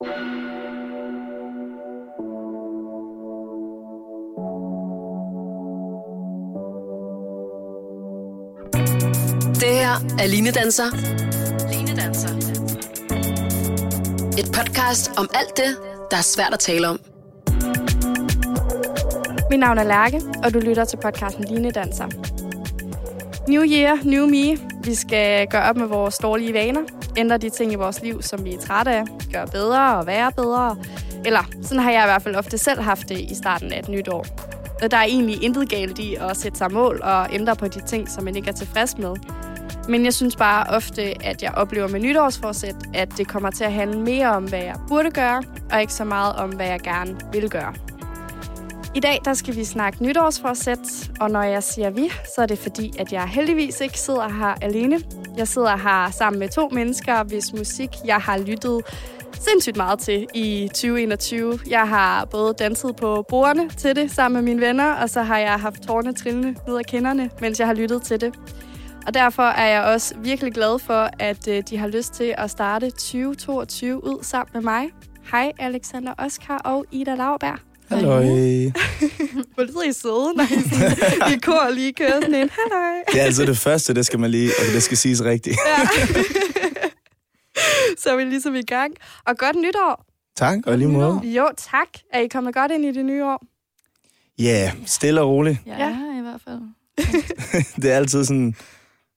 Det her er Line Danser. Line Danser. Et podcast om alt det, der er svært at tale om. Mit navn er Lærke, og du lytter til podcasten Line Danser. New year, new me. Vi skal gøre op med vores dårlige vaner, ændre de ting i vores liv, som vi er trætte af, gøre bedre og være bedre. Eller sådan har jeg i hvert fald ofte selv haft det i starten af et nyt år. Og der er egentlig intet galt i at sætte sig mål og ændre på de ting, som man ikke er tilfreds med. Men jeg synes bare ofte, at jeg oplever med nytårsforsæt, at det kommer til at handle mere om, hvad jeg burde gøre, og ikke så meget om, hvad jeg gerne vil gøre. I dag der skal vi snakke nytårsforsæt, og når jeg siger vi, så er det fordi, at jeg heldigvis ikke sidder her alene. Jeg sidder her sammen med to mennesker, hvis musik jeg har lyttet sindssygt meget til i 2021. Jeg har både danset på bordene til det sammen med mine venner, og så har jeg haft tårne trillende ned ad kinderne, mens jeg har lyttet til det. Og derfor er jeg også virkelig glad for, at øh, de har lyst til at starte 2022 ud sammen med mig. Hej Alexander Oskar og Ida Lauberg. Halløj. Hvor lyder I søde, når I sådan, i kor lige kører sådan en halløj. Det er altså det første, det skal man lige, altså det skal siges rigtigt. Ja. Så er vi ligesom i gang. Og godt nytår. Tak, og lige måde. Jo, tak. Er I kommet godt ind i det nye år? Ja, yeah, stille og roligt. Ja, i hvert fald. Det er altid sådan,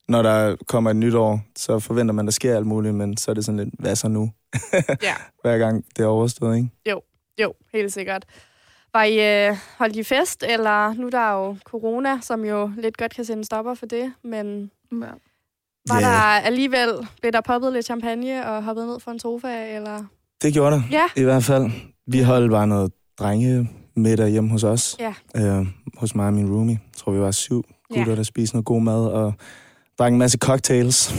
når der kommer et nyt år, så forventer man, der sker alt muligt, men så er det sådan lidt, hvad så nu? Ja. Hver gang det er overstået, ikke? Jo, helt sikkert. Var I øh, holdt I fest, eller nu er der jo corona, som jo lidt godt kan sende stopper for det, men Ja. Var Ja. der alligevel, blev der poppet lidt champagne og hoppet ned fra en sofa, eller? Det gjorde der, Ja. i hvert fald. Vi holdt bare noget drenge middag hjemme hos os. Ja. Øh, hos mig og min roomie. Jeg tror, vi var syv gutter, Ja. der spiste noget god mad og drak en masse cocktails.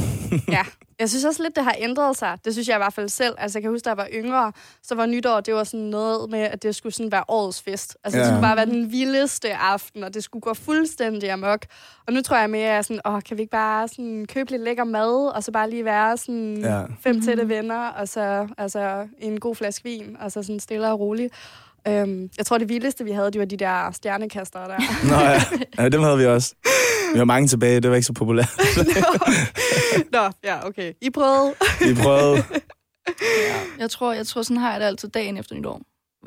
Ja. Jeg synes også lidt, det har ændret sig. Det synes jeg i hvert fald selv. Altså, jeg kan huske, da jeg var yngre, så var nytår, det var sådan noget med, at det skulle sådan være årets fest. Altså, ja. det skulle bare være den vildeste aften, og det skulle gå fuldstændig amok. Og nu tror jeg mere, at jeg er sådan, åh, kan vi ikke bare sådan købe lidt lækker mad, og så bare lige være sådan Ja. fem tætte venner, og så altså, en god flaske vin, og så sådan stille og roligt. Øhm, jeg tror, det vildeste, vi havde, det var de der stjernekastere der. Nå ja. ja, dem havde vi også. Vi har mange tilbage, det var ikke så populært. Nå, ja, okay. I prøvede. Vi prøvede. Jeg tror, jeg tror, sådan har jeg det altid dagen efter nytår.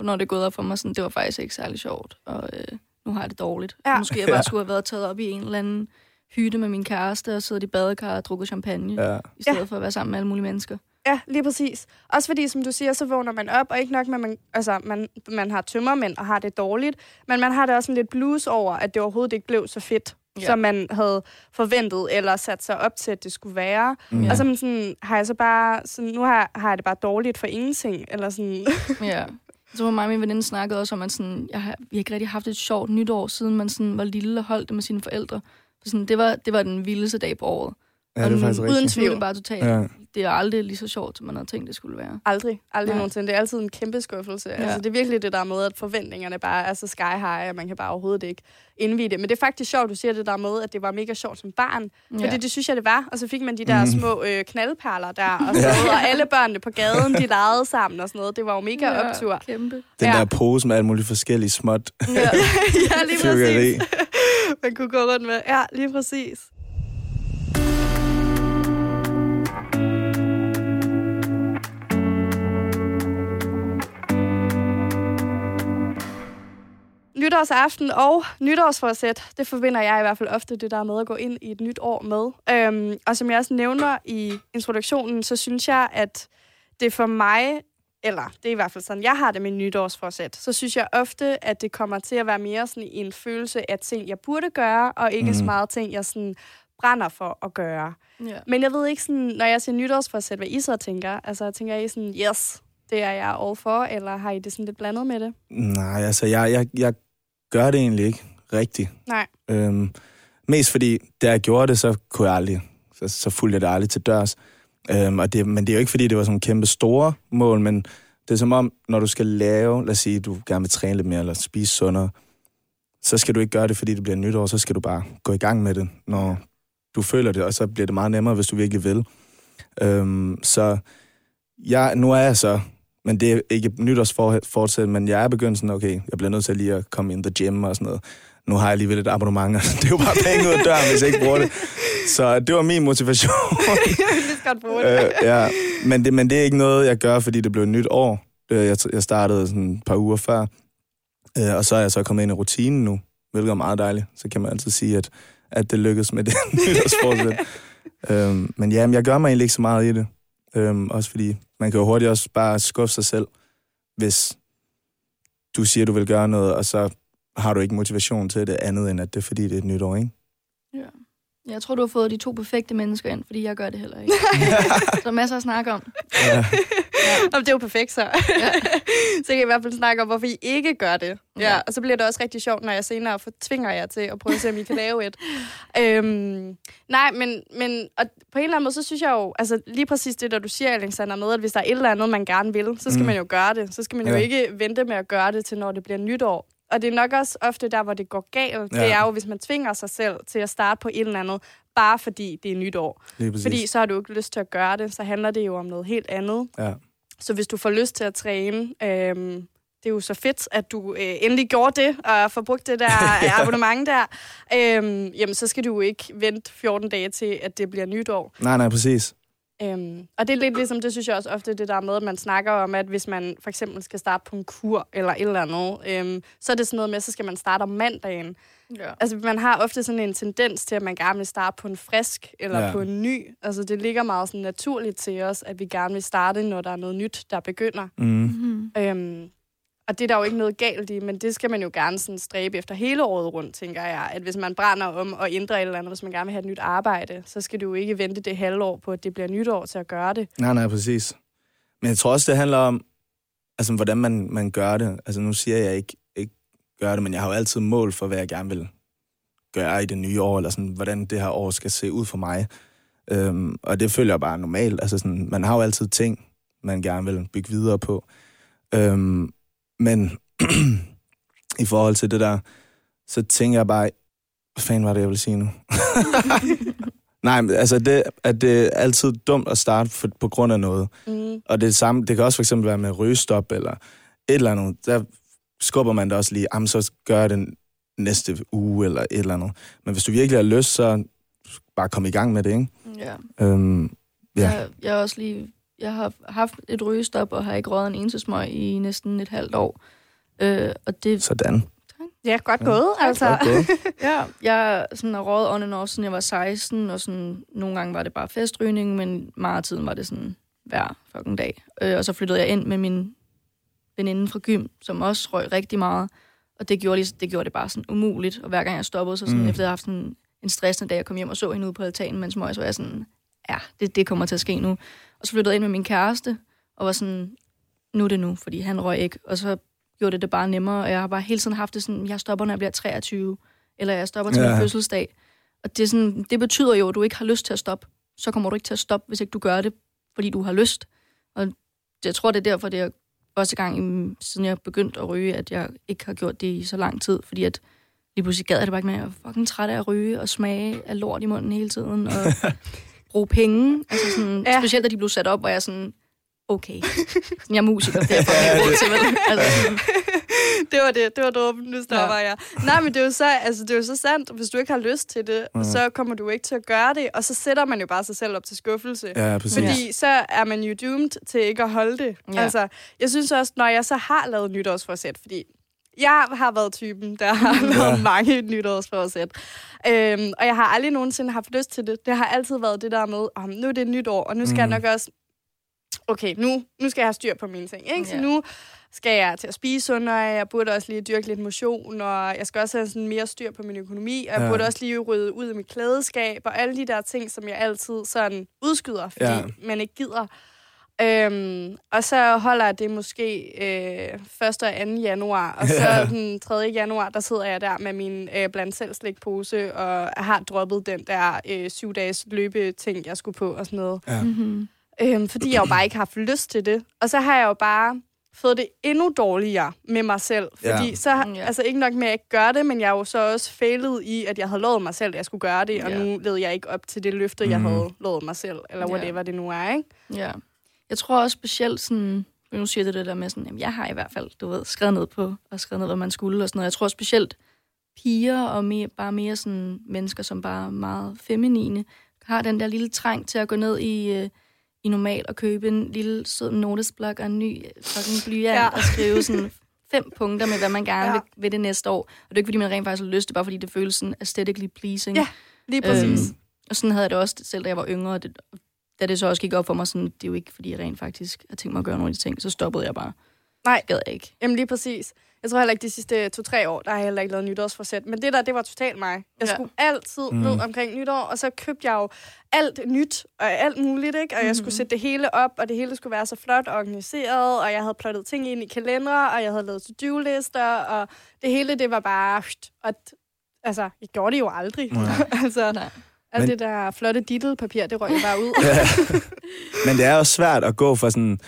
Når det er gået op for mig, sådan, det var faktisk ikke særlig sjovt. Og øh, nu har jeg det dårligt. Ja. Ja. Måske jeg bare Ja. skulle have været taget op i en eller anden hytte med min kæreste og siddet i badekar og drukket champagne, ja. Ja. i stedet ja. for at være sammen med alle mulige mennesker. Ja, lige præcis. Også fordi, som du siger, så vågner man op, og ikke nok med, at man, altså, man, man har tømmermænd og har det dårligt, men man har det også en lidt blues over, at det overhovedet ikke blev så fedt, ja. Som man havde forventet, eller sat sig op til, at det skulle være. Ja. Og så man sådan, har jeg så bare, sådan, nu har, har jeg det bare dårligt for ingenting, eller sådan, Ja. Så var mig og min veninde snakkede også om, at sådan, jeg har, vi har ikke rigtig haft et sjovt nytår, siden man sådan var lille og holdt det med sine forældre. Så sådan, det, var, det var den vildeste dag på året. Ja, det er faktisk uden rigtigt. tvivl. Bare totalt. Ja. Ja. Det er aldrig lige så sjovt, som man havde tænkt, det skulle være. aldrig, aldrig Nej. nogensinde. Det er altid en kæmpe skuffelse. Ja. Altså, det er virkelig det der med, at forventningerne bare er så sky high, at man kan bare overhovedet ikke indvide det. Men det er faktisk sjovt, du siger det der med, at det var mega sjovt som barn. Ja. Fordi det synes jeg, det var. Og så fik man de der Mhm. små øh, knaldperler der, og, så, og alle børnene på gaden, de legede sammen og sådan noget. Det var jo mega ja. optur. Kæmpe. Den Ja. der pose med alle mulige forskellige småt Ja. ja, lige præcis. Man kunne gå rundt med. Ja, lige præcis. Nytårsaften og nytårsforsæt, det forbinder jeg i hvert fald ofte det der med at gå ind i et nyt år med. Øhm, og som jeg også nævner i introduktionen, så synes jeg, at det for mig, eller det er i hvert fald sådan, jeg har det med nytårsforsæt, så synes jeg ofte, at det kommer til at være mere sådan en følelse af ting, jeg burde gøre, og ikke mm. så Mhm. meget ting, jeg sådan brænder for at gøre. Ja. Men jeg ved ikke sådan, når jeg siger nytårsforsæt, hvad I så tænker. Altså, tænker I sådan, yes, det er jeg all for, eller har I det sådan lidt blandet med det? Nej, altså, jeg, jeg, jeg gør det egentlig ikke rigtigt. Nej. Øhm, mest fordi, da jeg gjorde det, så kunne jeg aldrig, så, så fulgte jeg det aldrig til dørs. Øhm, og det, men det er jo ikke, fordi det var sådan kæmpe store mål, men det er som om, når du skal lave, lad os sige, du gerne vil træne lidt mere, eller spise sundere, så skal du ikke gøre det, fordi det bliver nytår, så skal du bare gå i gang med det, når du føler det, og så bliver det meget nemmere, hvis du virkelig vil. Øhm, så jeg, nu er jeg så Men det er ikke nytårsfortsæt, men jeg er begyndt sådan, okay, jeg bliver nødt til lige at komme in the gym og sådan noget. Nu har jeg alligevel et abonnement, og det er jo bare penge ud af døren, hvis jeg ikke bruger det. Så det var min motivation. jeg vil lige godt bruge det. øh, ja. men, det, men det er ikke noget, jeg gør, fordi det blev et nyt år. Øh, Jeg, jeg startede sådan et par uger før, øh, og så er jeg så kommet ind i rutinen nu, hvilket er meget dejligt. Så kan man altid sige, at, at det lykkedes med det nytårsforsæt. øhm, men ja, men jeg gør mig egentlig ikke så meget i det. Øhm, også fordi man kan jo hurtigt også bare skuffe sig selv, hvis du siger, du vil gøre noget, og så har du ikke motivation til det andet, end at det er fordi, det er et nyt år, ikke? Ja. Jeg tror, du har fået de to perfekte mennesker ind, fordi jeg gør det heller ikke. så der er masser at snakke om. Ja. Jamen, det er jo perfekt så. Ja. så kan jeg i hvert fald snakke om, hvorfor I ikke gør det. Ja. Ja. og så bliver det også rigtig sjovt, når jeg senere tvinger jer til at prøve at se, om I kan lave et. øhm, nej, men, men og på en eller anden måde, så synes jeg jo, altså lige præcis det, der du siger, Alexander, med, at hvis der er et eller andet, man gerne vil, så skal Mm. mm. man jo gøre det. Så skal man jo Ja. ikke vente med at gøre det til, når det bliver nytår. Og det er nok også ofte der, hvor det går galt. Ja. Det er jo, hvis man tvinger sig selv til at starte på et eller andet, bare fordi det er nytår. Fordi så har du ikke lyst til at gøre det, så handler det jo om noget helt andet. Ja. Så hvis du får lyst til at træne, øhm, det er jo så fedt, at du øh, endelig gjorde det, og får brugt det der ja. abonnement der, øhm, jamen så skal du jo ikke vente 14 dage til, at det bliver nytår. Nej, nej, præcis. Øhm, og det er lidt ligesom, det synes jeg også ofte, det der med, at man snakker om, at hvis man for eksempel skal starte på en kur eller et eller andet, øhm, så er det sådan noget med, så skal man starte om mandagen. Ja. Altså, man har ofte sådan en tendens til, at man gerne vil starte på en frisk eller Ja. på en ny. Altså, det ligger meget sådan naturligt til os, at vi gerne vil starte, når der er noget nyt, der begynder. Mm. Mm-hmm. Øhm, og det er der jo ikke noget galt i, men det skal man jo gerne sådan stræbe efter hele året rundt, tænker jeg. At hvis man brænder om at ændre et eller andet, hvis man gerne vil have et nyt arbejde, så skal du jo ikke vente det halvår på, at det bliver nytår til at gøre det. Nej, nej, præcis. Men jeg tror også, det handler om, altså, hvordan man, man gør det. Altså, nu siger jeg ikke, ikke gør det, men jeg har jo altid mål for, hvad jeg gerne vil gøre i det nye år, eller sådan, hvordan det her år skal se ud for mig. Øhm, og det følger bare normalt. Altså, sådan, man har jo altid ting, man gerne vil bygge videre på. Øhm, men i forhold til det der, så tænker jeg bare, hvad fanden var det, jeg ville sige nu? Nej, men altså, det, at det er altid dumt at starte for, på grund af noget. Mm. Og det, det samme, det kan også for eksempel være med rygestop eller et eller andet. Der skubber man det også lige, jamen så gør jeg det næste uge eller et eller andet. Men hvis du virkelig har lyst, så bare kom i gang med det, ikke? Ja. Øhm, ja. Jeg, jeg, er også lige, jeg har haft et rygestop og har ikke røget en eneste smøg i næsten et halvt år. Øh, og det, Sådan. Ja, godt gået, altså. Godt gået. ja, jeg sådan, har røget on and off, siden jeg var 16, og sådan, nogle gange var det bare festrygning, men meget af tiden var det sådan hver fucking dag. Øh, og så flyttede jeg ind med min veninde fra gym, som også røg rigtig meget. Og det gjorde, det gjorde det bare sådan umuligt. Og hver gang jeg stoppede, så sådan, Mm. efter jeg havde haft sådan en stressende dag, jeg kom hjem og så hende ude på altanen, mens jeg så var jeg sådan, ja, det, det kommer til at ske nu. Og så flyttede jeg ind med min kæreste, og var sådan, nu er det nu, fordi han røg ikke. Og så gjorde det det bare nemmere, og jeg har bare hele tiden haft det sådan, jeg stopper, når jeg bliver 23, eller jeg stopper til Ja. min fødselsdag. Og det, er sådan, det betyder jo, at du ikke har lyst til at stoppe. Så kommer du ikke til at stoppe, hvis ikke du gør det, fordi du har lyst. Og jeg tror, det er derfor, det er første gang, siden jeg begyndte at ryge, at jeg ikke har gjort det i så lang tid, fordi at lige pludselig gad jeg det bare ikke mere. Jeg var fucking træt af at ryge og smage af lort i munden hele tiden, og bruge penge. Altså sådan, Ja. ja. Specielt, da de blev sat op, hvor jeg sådan, okay, jeg er musiker, det er jeg til, vel? Altså, sådan, det var det. Det var dråben. Nu stopper Ja. jeg. Nej, men det er, jo så, altså, det er jo så sandt. Hvis du ikke har lyst til det, Mhm. så kommer du ikke til at gøre det. Og så sætter man jo bare sig selv op til skuffelse. Ja, præcis. Fordi så er man jo doomed til ikke at holde det. Ja. Ja. Altså, jeg synes også, når jeg så har lavet nytårsforsæt, fordi jeg har været typen, der har lavet mange nytårsforsæt. Øhm, og jeg har aldrig nogensinde haft lyst til det. Det har altid været det der med, om nu er det nytår, og nu skal mm. jeg nok også... Okay, nu, nu skal jeg have styr på mine ting. Ikke? Så Ja. nu skal jeg til at spise sundere, jeg burde også lige dyrke lidt motion, og jeg skal også have sådan mere styr på min økonomi, og jeg Ja. burde også lige rydde ud af mit klædeskab, og alle de der ting, som jeg altid sådan udskyder, fordi Ja. ja. man ikke gider. Øhm, og så holder jeg det måske øh, 1. og 2. januar, og så Ja. den 3. januar, der sidder jeg der med min øh, blandt selv slikpose, og har droppet den der øh, syv dages løbeting, jeg skulle på og sådan noget. Ja. mm-hmm. Øhm, fordi jeg jo bare ikke har haft lyst til det. Og så har jeg jo bare fået det endnu dårligere med mig selv. Fordi Ja. så, Ja. altså ikke nok med, at jeg ikke gør det, men jeg er jo så også failet i, at jeg havde lovet mig selv, at jeg skulle gøre det, og Ja. nu led jeg ikke op til det løfte, jeg Mhm. havde lovet mig selv, eller Ja. whatever det nu er, ikke? Ja. Jeg tror også specielt sådan, nu siger det det der med sådan, jamen jeg har i hvert fald, du ved, skrevet ned på, og skrevet ned, hvad man skulle og sådan noget. Jeg tror specielt piger og mere, bare mere sådan mennesker, som bare er meget feminine, har den der lille trang til at gå ned i, øh, i normal og købe en lille sød notesblok og en ny fucking blyant Ja. og skrive sådan fem punkter med, hvad man gerne Ja. ja. vil, vil det næste år. Og det er ikke, fordi man rent faktisk har lyst, det er bare fordi, det føles sådan aesthetically pleasing. Ja, Lige præcis. Øhm, og sådan havde jeg det også selv, da jeg var yngre. og Det, da det så også gik op for mig, sådan, det er jo ikke, fordi jeg rent faktisk har tænkt mig at gøre nogle af de ting, så stoppede jeg bare. Nej. Gad jeg ikke. Jamen lige præcis. Jeg tror heller ikke de sidste to-tre år, der har jeg heller ikke lavet nytårsforsæt. Men det der, det var totalt mig. Jeg Ja. skulle altid Mm. mm. ned omkring nytår, og så købte jeg jo alt nyt og alt muligt, ikke? Og jeg Mhm. skulle sætte det hele op, og det hele skulle være så flot organiseret, og jeg havde plottet ting ind i kalendere, og jeg havde lavet to-do-lister, og det hele, det var bare... Og, altså, jeg gjorde det jo aldrig. Nej. altså, Nej. Alt Men- det der flotte dittelpapir, det røg jo bare ud. Men det er jo svært at gå for sådan...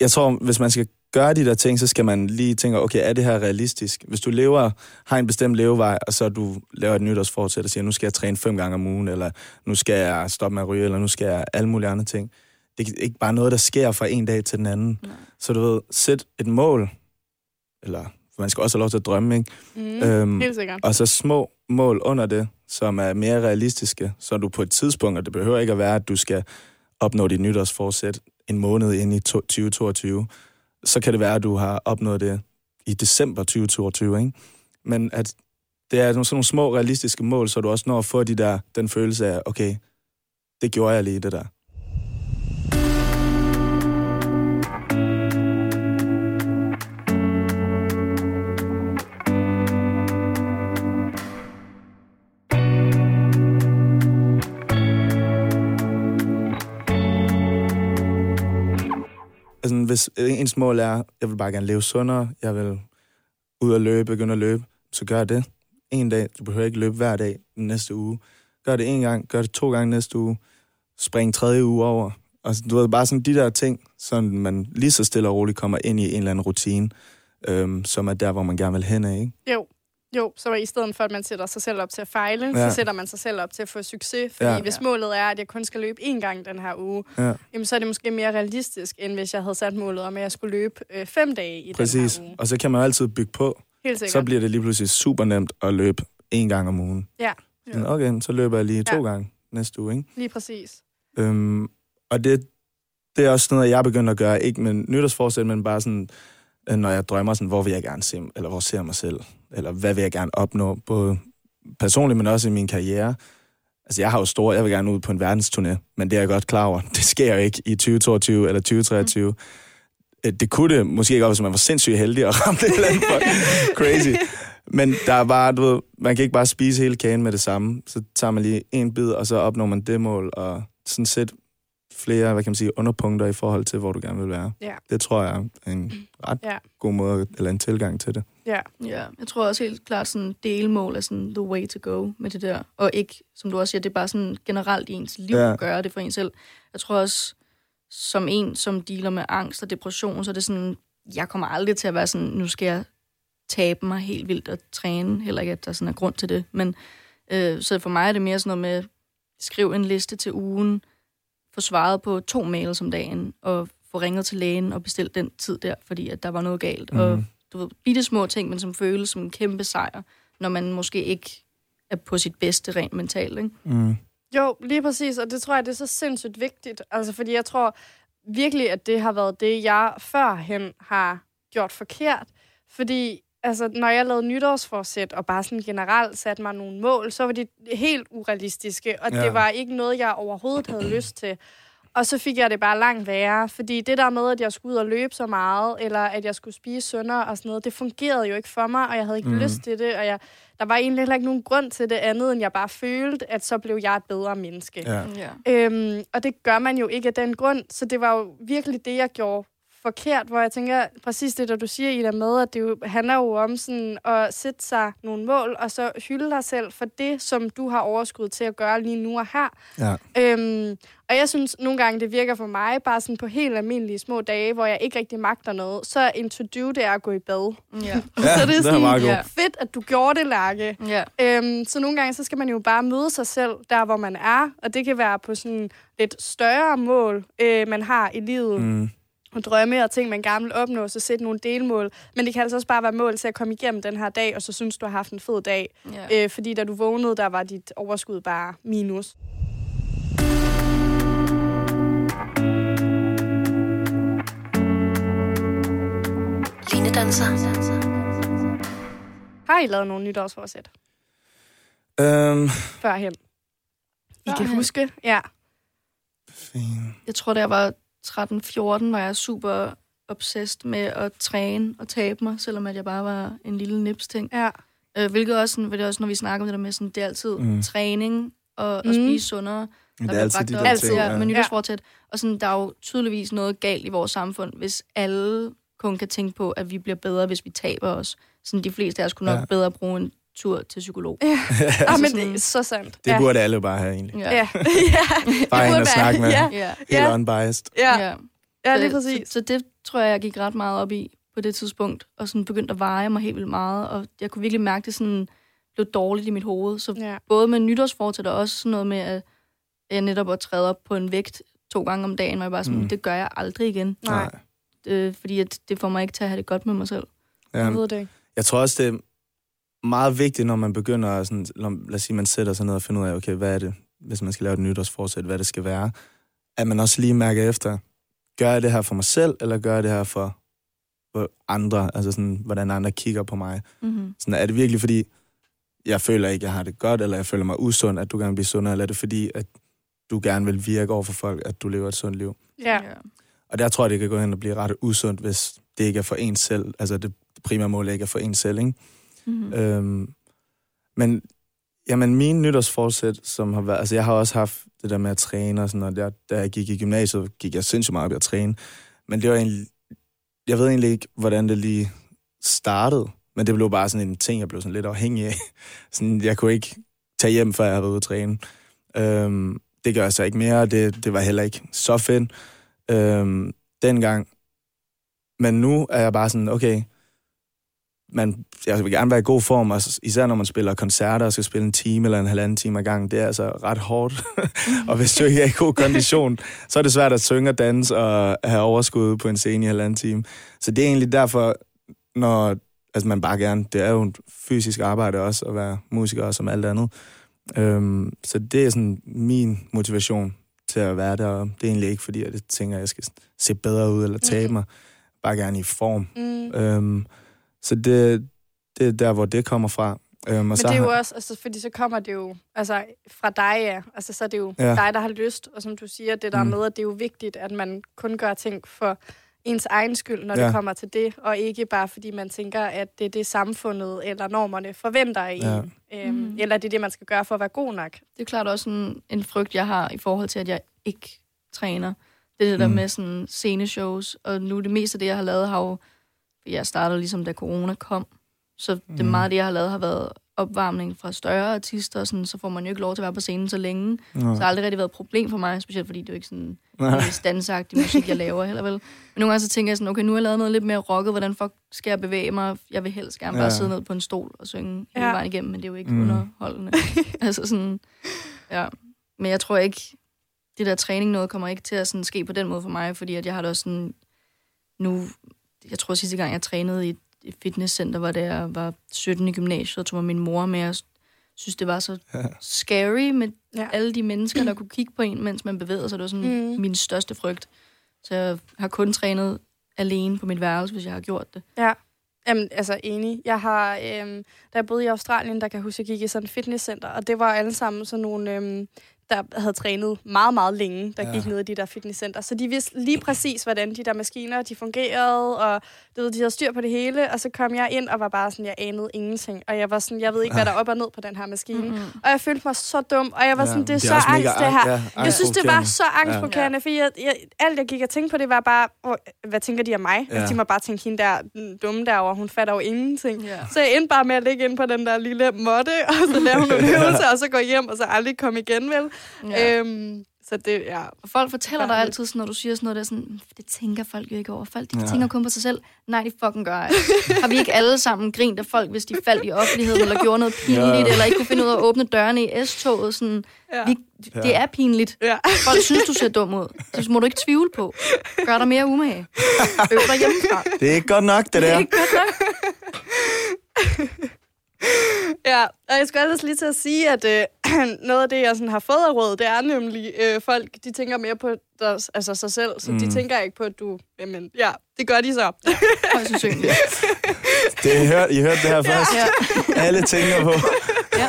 Jeg tror, hvis man skal gøre de der ting, så skal man lige tænke, okay, er det her realistisk? Hvis du lever, har en bestemt levevej, og så du laver et nytårsforsæt og siger, nu skal jeg træne fem gange om ugen, eller nu skal jeg stoppe med at ryge, eller nu skal jeg alle mulige andre ting. Det er ikke bare noget, der sker fra en dag til den anden. Nej. Så du ved, sæt et mål, eller man skal også have lov til at drømme, ikke? Mm. Øhm, Helt sikkert. og så små mål under det, som er mere realistiske, så du på et tidspunkt, og det behøver ikke at være, at du skal opnå dit nytårsforsæt en måned ind i 2022, så kan det være, at du har opnået det i december 2022, ikke? Men at det er sådan nogle små realistiske mål, så du også når at få de der, den følelse af, okay, det gjorde jeg lige, det der. Altså, hvis øh, ens mål er, jeg vil bare gerne leve sundere, jeg vil ud og løbe, begynde at løbe, så gør det en dag. Du behøver ikke løbe hver dag den næste uge. Gør det en gang, gør det to gange næste uge. Spring tredje uge over. Og du ved, bare sådan de der ting, så man lige så stille og roligt kommer ind i en eller anden rutine, øhm, som er der, hvor man gerne vil hen af, ikke? Jo. Jo, så i stedet for, at man sætter sig selv op til at fejle, ja. Så sætter man sig selv op til at få succes. Fordi Ja. hvis målet er, at jeg kun skal løbe én gang den her uge, Ja. jamen, så er det måske mere realistisk, end hvis jeg havde sat målet om, at jeg skulle løbe øh, fem dage i Præcis. den her uge. Og så kan man jo altid bygge på. Helt sikkert. Så bliver det lige pludselig super nemt at løbe en gang om ugen. Ja. Sådan, okay, så løber jeg lige to Ja. gange næste uge, ikke? Lige præcis. Øhm, og det, det er også noget, jeg er begyndt at gøre, ikke med nytårsforsæt, men bare sådan, øh, når jeg drømmer sådan, hvor vil jeg gerne se, eller hvor ser jeg mig selv, eller hvad vil jeg gerne opnå, både personligt, men også i min karriere. Altså, jeg har jo store, jeg vil gerne ud på en verdensturné, men det er jeg godt klar over. Det sker jo ikke i 2022 eller 2023. Mm. Det kunne det måske ikke, hvis man var sindssygt heldig og ramte et eller andet fucking crazy. Men der er bare, du ved, man kan ikke bare spise hele kagen med det samme. Så tager man lige en bid, og så opnår man det mål, og sådan set flere, hvad kan man sige, underpunkter i forhold til, hvor du gerne vil være. Ja. Det tror jeg er en ret Ja. god måde, eller en tilgang til det. Ja. Ja, jeg tror også helt klart, sådan delmål er sådan the way to go med det der. Og ikke, som du også siger, det er bare sådan generelt i ens liv Ja. ja. at gøre det for en selv. Jeg tror også, som en, som dealer med angst og depression, så er det sådan, jeg kommer aldrig til at være sådan, nu skal jeg tabe mig helt vildt og træne. Heller ikke, at der sådan er grund til det. Men øh, så for mig er det mere sådan noget med, skriv en liste til ugen, få svaret på to mails om dagen, og få ringet til lægen og bestilt den tid der, fordi at der var noget galt. Mm. Og Mhm. du ved, bitte små ting, men som føles som en kæmpe sejr, når man måske ikke er på sit bedste rent mentalt, ikke? Mm. Jo, lige præcis, og det tror jeg, det er så sindssygt vigtigt. Altså, fordi jeg tror virkelig, at det har været det, jeg førhen har gjort forkert. Fordi altså, når jeg lavede nytårsforsæt og bare sådan generelt satte mig nogle mål, så var de helt urealistiske, og Ja. det var ikke noget, jeg overhovedet havde lyst til. Og så fik jeg det bare langt værre, fordi det der med, at jeg skulle ud og løbe så meget, eller at jeg skulle spise sundere og sådan noget, det fungerede jo ikke for mig, og jeg havde ikke mm. lyst til det, og jeg, der var egentlig heller ikke nogen grund til det andet, end jeg bare følte, at så blev jeg et bedre menneske. Ja. Ja. Øhm, og det gør man jo ikke af den grund, så det var jo virkelig det, jeg gjorde forkert, hvor jeg tænker præcis det, der du siger, Ida, med, at det jo handler jo om sådan at sætte sig nogle mål, og så hylde dig selv for det, som du har overskud til at gøre lige nu og her. Ja. Øhm, og jeg synes nogle gange, det virker for mig bare sådan på helt almindelige små dage, hvor jeg ikke rigtig magter noget, så er en to-do, det er at gå i bad. Ja. så er det det er sådan, meget god. Ja. fedt, at du gjorde det, Lærke. ja. Øhm, så nogle gange, så skal man jo bare møde sig selv, der hvor man er, og det kan være på sådan lidt større mål, øh, man har i livet. Mm. Og drømme og ting, man gerne vil opnå, så sætte nogle delmål. Men det kan altså også bare være mål til at komme igennem den her dag, og så synes du har haft en fed dag. Ja. Øh, fordi da du vågnede, der var dit overskud bare minus. Line danser. Har I lavet nogle nytårsforsæt Øhm, førhen? I kan huske? Ja. fint. Jeg tror, da jeg var 13-14, var jeg super obsessed med at træne og tabe mig, selvom at jeg bare var en lille nipsting. Ja. Øh, hvilket også, sådan, det er også, når vi snakker om det der med, sådan, det er altid Mm. træning og at Mm. spise sundere. Men der det er altid de der. Altid, ting. ja, Ja. med nytårsfortsæt. Og sådan, der er jo tydeligvis noget galt i vores samfund, hvis alle kun kan tænke på, at vi bliver bedre, hvis vi taber os. Sådan, de fleste af os kunne nok Ja. ja. bedre bruge en tur til psykolog. Ja, ah, men sådan- det er så sandt. Det ja. burde alle bare have, egentlig. Ja. Ja. Bare en at snakke med. Ja, ja. Helt Ja. unbiased. ja. ja. ja lige Så- præcis. Så, så det tror jeg, jeg gik ret meget op i på det tidspunkt, og sådan begyndte at veje mig helt vildt meget, og jeg kunne virkelig mærke, det sådan blev dårligt i mit hoved. Så Ja. både med nytårsfortsæt og også sådan noget med, at jeg netop at træde op på en vægt to gange om dagen, og jeg bare sådan, Mm. det gør jeg aldrig igen. Nej, Øh, fordi at det får mig ikke til at have det godt med mig selv. Ja. jeg ved det ikke. Jeg tror også, det meget vigtigt, når man begynder at sådan, lad lad os sige, man sætter sig ned og finder ud af, okay, hvad er det, hvis man skal lave et nytårsforsæt, hvad det skal være, at man også lige mærker efter, gør jeg det her for mig selv, eller gør jeg det her for, for andre, altså sådan, hvordan andre kigger på mig. Mm-hmm. Sådan, er det virkelig fordi, jeg føler ikke, jeg har det godt, eller jeg føler mig usund, at du gerne vil blive sundere, eller er det fordi, at du gerne vil virke over for folk, at du lever et sundt liv? Ja. Og der tror jeg, det kan gå hen og blive ret usundt, hvis det ikke er for en selv, altså det primære mål ikke er for en selv, ikke? Mm-hmm. Øhm, men jamen, min nytårsforsæt, som har været... Altså, jeg har også haft det der med at træne og sådan noget. Der, da jeg gik i gymnasiet, gik jeg sindssygt meget op i at træne. Men det var egentlig... Jeg ved egentlig ikke, hvordan det lige startede. Men det blev bare sådan en ting, jeg blev sådan lidt afhængig af. Sådan, jeg kunne ikke tage hjem, før jeg havde været ude at træne. Øhm, det gør jeg så ikke mere, og det, det var heller ikke så fedt øhm, dengang. Men nu er jeg bare sådan, okay, man, jeg vil gerne være i god form, og især når man spiller koncerter og skal spille en time eller en halvanden time ad gang, det er altså ret hårdt. og hvis du ikke er i god kondition, så er det svært at synge og danse og have overskud på en scene i halvanden time. Så det er egentlig derfor, når altså man bare gerne, det er jo et fysisk arbejde også, at være musiker og som alt andet. Øhm, så det er sådan min motivation til at være der, og det er egentlig ikke, fordi jeg tænker, at jeg skal se bedre ud eller tabe mig. Bare gerne i form. Mm. Øhm, så det, det er der, hvor det kommer fra. Øhm, og Men så det er jo har- også, altså, fordi så kommer det jo altså, fra dig, ja. Altså, så er det jo Ja. dig, der har lyst. Og som du siger, det der Mm. mm. med, at det er jo vigtigt, at man kun gør ting for ens egen skyld, når Ja. det kommer til det, og ikke bare fordi man tænker, at det er det samfundet eller normerne forventer af Ja. en. Øhm, Mhm. Eller det er det, man skal gøre for at være god nok. Det er klart også en, en frygt, jeg har i forhold til, at jeg ikke træner. Det er det der Mm. med sådan sceneshows, og nu det meste af det, jeg har lavet, har jo... Jeg startede ligesom, da corona kom. Så det Mm. meget af det, jeg har lavet, har været opvarmning fra større artister, og sådan, så får man jo ikke lov til at være på scenen så længe. Nå. Så det har aldrig rigtig været et problem for mig, specielt fordi det er jo ikke sådan Nej. en standsagtig musik, jeg laver heller vel. Men nogle gange så tænker jeg sådan, okay, nu har jeg lavet noget lidt mere rocket, hvordan fuck skal jeg bevæge mig? Jeg vil helst gerne bare Ja. sidde ned på en stol og synge hele Ja. vejen igennem, men det er jo ikke Mm. mm. underholdende. altså sådan, ja. Men jeg tror ikke, det der træning noget kommer ikke til at sådan ske på den måde for mig, fordi at jeg har det også sådan, nu, jeg tror sidste gang, jeg trænede i et fitnesscenter, var da jeg var 17 i gymnasiet, og tog mig min mor med, og synes, det var så scary med Ja. alle de mennesker, der kunne kigge på en, mens man bevægede sig. Det var sådan Mm. mm. min største frygt. Så jeg har kun trænet alene på mit værelse, hvis jeg har gjort det. Ja. Jamen, altså enig. Jeg har, øhm, da jeg boede i Australien, der kan jeg huske, at jeg gik i sådan et fitnesscenter, og det var alle sammen sådan nogle, øhm, der havde trænet meget, meget længe, der Ja. gik ned i de der fitnesscenter. Så de vidste lige præcis, hvordan de der maskiner, de fungerede, og du ved, de havde styr på det hele, og så kom jeg ind og var bare sådan, jeg anede ingenting. Og jeg var sådan, jeg ved ikke, hvad der er op og ned på den her maskine. Mm. Mm-hmm. Og jeg følte mig så dum, og jeg var Ja, sådan, det er, det er så angst, det her. ja, Jeg synes, det var så angstprovokerende, ja. fordi jeg, jeg, alt jeg gik og tænkte på, det var bare, oh, hvad tænker de af mig? Ja. Altså, de må bare tænke, hende der dumme derovre, hun fatter jo ingenting. Ja. Så jeg endte bare med at ligge ind på den der lille måtte, og så lave nogle øvelser, og så gå hjem, og så aldrig komme igen, vel? Ja. Øhm, så Så det, ja. Og folk fortæller dig altid, sådan, når du siger sådan noget, der er sådan, det tænker folk jo ikke over. Folk de Ja. ja. tænker kun på sig selv. Nej, de fucking gør ej. Har vi ikke alle sammen grint af folk, hvis de faldt i offentligheden, eller gjorde noget pinligt, Ja. ja. eller ikke kunne finde ud af at åbne dørene i S-toget? Sådan, Ja. ja. vi, det er pinligt. Ja. Folk synes, du ser dum ud. Det må du ikke tvivle på. Gør dig mere umage. Øv dig hjemmefra. Det er ikke godt nok, det Det er der. ikke godt nok. Ja, og jeg skulle ellers lige til at sige, at øh, noget af det, jeg sådan har fået af råd, det er nemlig, øh, folk, de tænker mere på deres, altså sig selv, så mm. de tænker ikke på, at du, jamen, ja, det gør de så. Højst sandsynligt. det I, hørte, I hørte det her først. Ja. Alle tænker på, Ja.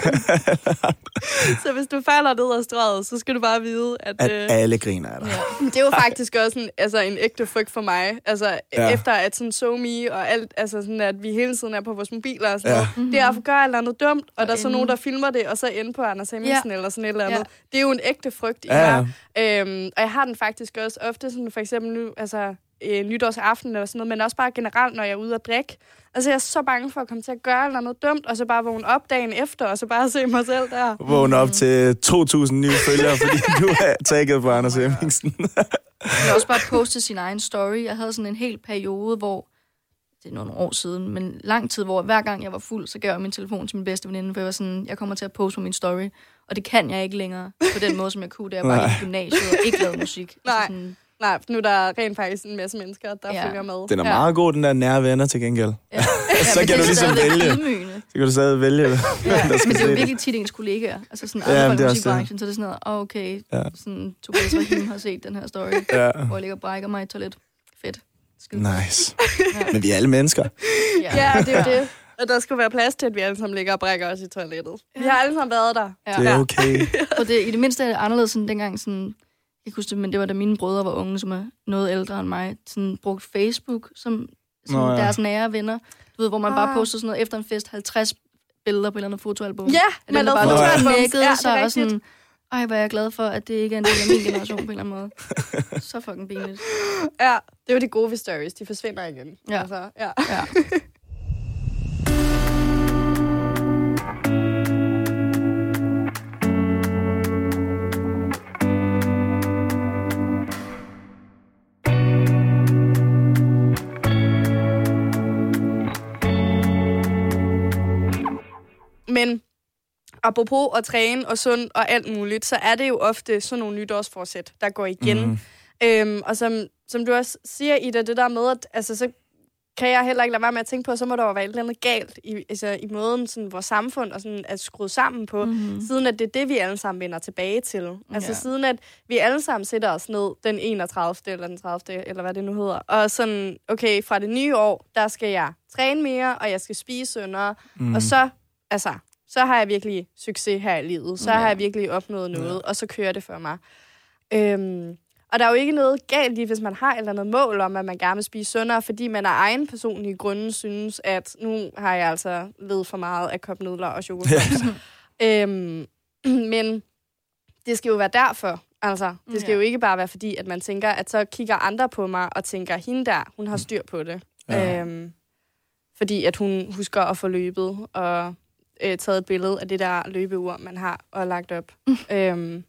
så hvis du falder ned ad strøget, så skal du bare vide, at... at øh, alle griner af dig. Ja. Det er jo faktisk også en, altså en ægte frygt for mig. Altså, Ja. efter at sådan SoMe og alt, altså sådan, at vi hele tiden er på vores mobiler og sådan Ja. noget. Det er at gøre et eller andet dumt, og, Og der er så nogen, der filmer det, og så ende på Anders Hemmingsen ja. eller sådan et eller andet. Ja. Det er jo en ægte frygt, I Ja, har. Øhm, og jeg har den faktisk også ofte, sådan for eksempel nu, altså øh, nytårsaften eller sådan noget, men også bare generelt, når jeg er ude at drikke. Altså, jeg er så bange for at komme til at gøre noget dumt, og så bare vågne op dagen efter, og så bare se mig selv der. Vågne op til 2.000 nye følgere, fordi du er tagget på Anders Hemmingsen. Jeg også bare poste sin egen story. Jeg havde sådan en hel periode, hvor det er nogle år siden, men lang tid, hvor hver gang jeg var fuld, så gav jeg min telefon til min bedste veninde, for jeg var sådan, jeg kommer til at poste på min story, og det kan jeg ikke længere på den måde, som jeg kunne, da jeg var i gymnasiet og ikke lavede musik. Nej. Altså sådan, Nej, nu er der rent faktisk en masse mennesker, der Ja. ja. følger med. Den er Ja. meget god, den der nære venner til gengæld. ja. Så men kan det du er ligesom vælge. Så kan du stadig vælge, Ja, men det er jo virkelig tit ens kollegaer. Altså sådan Ja, andre ja, er også det. musikbranchen, så er det sådan noget, oh, okay, Ja. sådan Tobias Rahim har set den her story, Ja. hvor jeg ligger og brækker mig i et toilet. Fedt. Skide. Nice. Ja. Men vi er alle mennesker. Ja, det er jo det. Og der skulle være plads til, at vi alle sammen ligger og brækker os i toilettet. Vi har alle sammen været der. Ja. Det er okay. Og det, i det mindste er det anderledes end dengang, sådan, jeg kan huske det, men det var da mine brødre var unge, som er noget ældre end mig, sådan brugt Facebook som, som Nå, ja. deres nære venner. Du ved, hvor man bare Ah. poster sådan noget efter en fest, 50 billeder på et eller andet fotoalbum. Ja, At man lavede bare Nå, ja. det sig er og rigtigt. sådan, ej, hvor er jeg glad for, at det ikke er en del af min generation på en eller anden måde. Så fucking pinligt. Ja, det er jo de gode ved stories. De forsvinder igen. Ja. Altså, ja. Ja. apropos at træne og sund og alt muligt, så er det jo ofte sådan nogle nytårsforsæt, der går igen. Mm. Øhm, og som, som du også siger, Ida, det der med, at altså, så kan jeg heller ikke lade være med at tænke på, så må der jo være et eller andet galt i, altså, i måden, sådan, vores samfund og sådan, er skruet sammen på, mm-hmm. siden at det er det, vi alle sammen vender tilbage til. Altså Ja. siden at vi alle sammen sætter os ned den 31. eller den 30. eller hvad det nu hedder, og sådan, okay, fra det nye år, der skal jeg træne mere, og jeg skal spise sundere, mm. og så, altså, så har jeg virkelig succes her i livet. Så Ja. har jeg virkelig opnået noget, og så kører det for mig. Øhm, og der er jo ikke noget galt i, hvis man har et eller andet mål om, at man gerne vil spise sundere, fordi man af egen personlige grunde synes, at nu har jeg altså levet for meget af kopnudler og chokolade. øhm, men det skal jo være derfor. Altså, det skal Ja. jo ikke bare være fordi, at man tænker, at så kigger andre på mig og tænker, hende der, hun har styr på det. Ja. Øhm, fordi at hun husker at få løbet og øh, taget et billede af det der løbeur, man har og lagt op. øhm,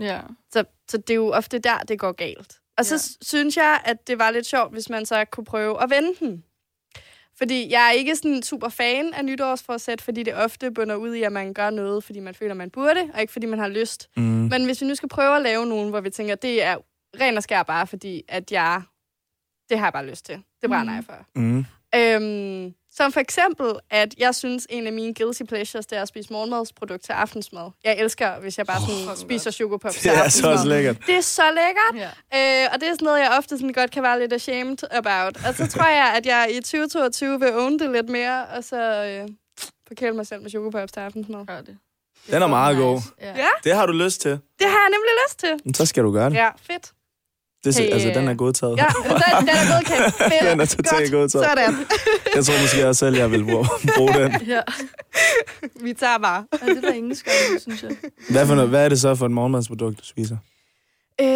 ja. så, så det er jo ofte der, det går galt. Og så Ja. synes jeg, at det var lidt sjovt, hvis man så kunne prøve at vende den. Fordi jeg er ikke sådan super fan af nytårsforsæt, fordi det ofte bunder ud i, at man gør noget, fordi man føler, man burde, og ikke fordi man har lyst. Mm. Men hvis vi nu skal prøve at lave nogen, hvor vi tænker, det er ren og skær bare, fordi at jeg, det har jeg bare lyst til. Det brænder Mhm. jeg for. Mm. Øhm, som for eksempel, at jeg synes, en af mine guilty pleasures, det er at spise morgenmadsprodukt til aftensmad. Jeg elsker, hvis jeg bare sådan fucking spiser chokopops til Det er så aftensmad. også lækkert. Det er så lækkert. ja. Øh, og det er sådan noget, jeg ofte sådan godt kan være lidt ashamed about. Og så tror jeg, at jeg i 2022 vil own det lidt mere, og så øh, forkæle mig selv med chokopops til aftensmad. Gør det. Den er meget god. Ja. Ja, Det har du lyst til. det har jeg nemlig lyst til. Men så skal du gøre det. Ja, fedt. Det Hey, altså, øh, den er godtaget. Ja, den, den er godkendt. Fedt. Den er totalt Godt. godtaget. Sådan. Jeg tror måske også selv, jeg vil bruge, bruge den. Ja. Vi tager bare. ja, det er der ingen skam, synes jeg. Hvad, for noget, hvad er det så for et morgenmadsprodukt, du spiser? Øh,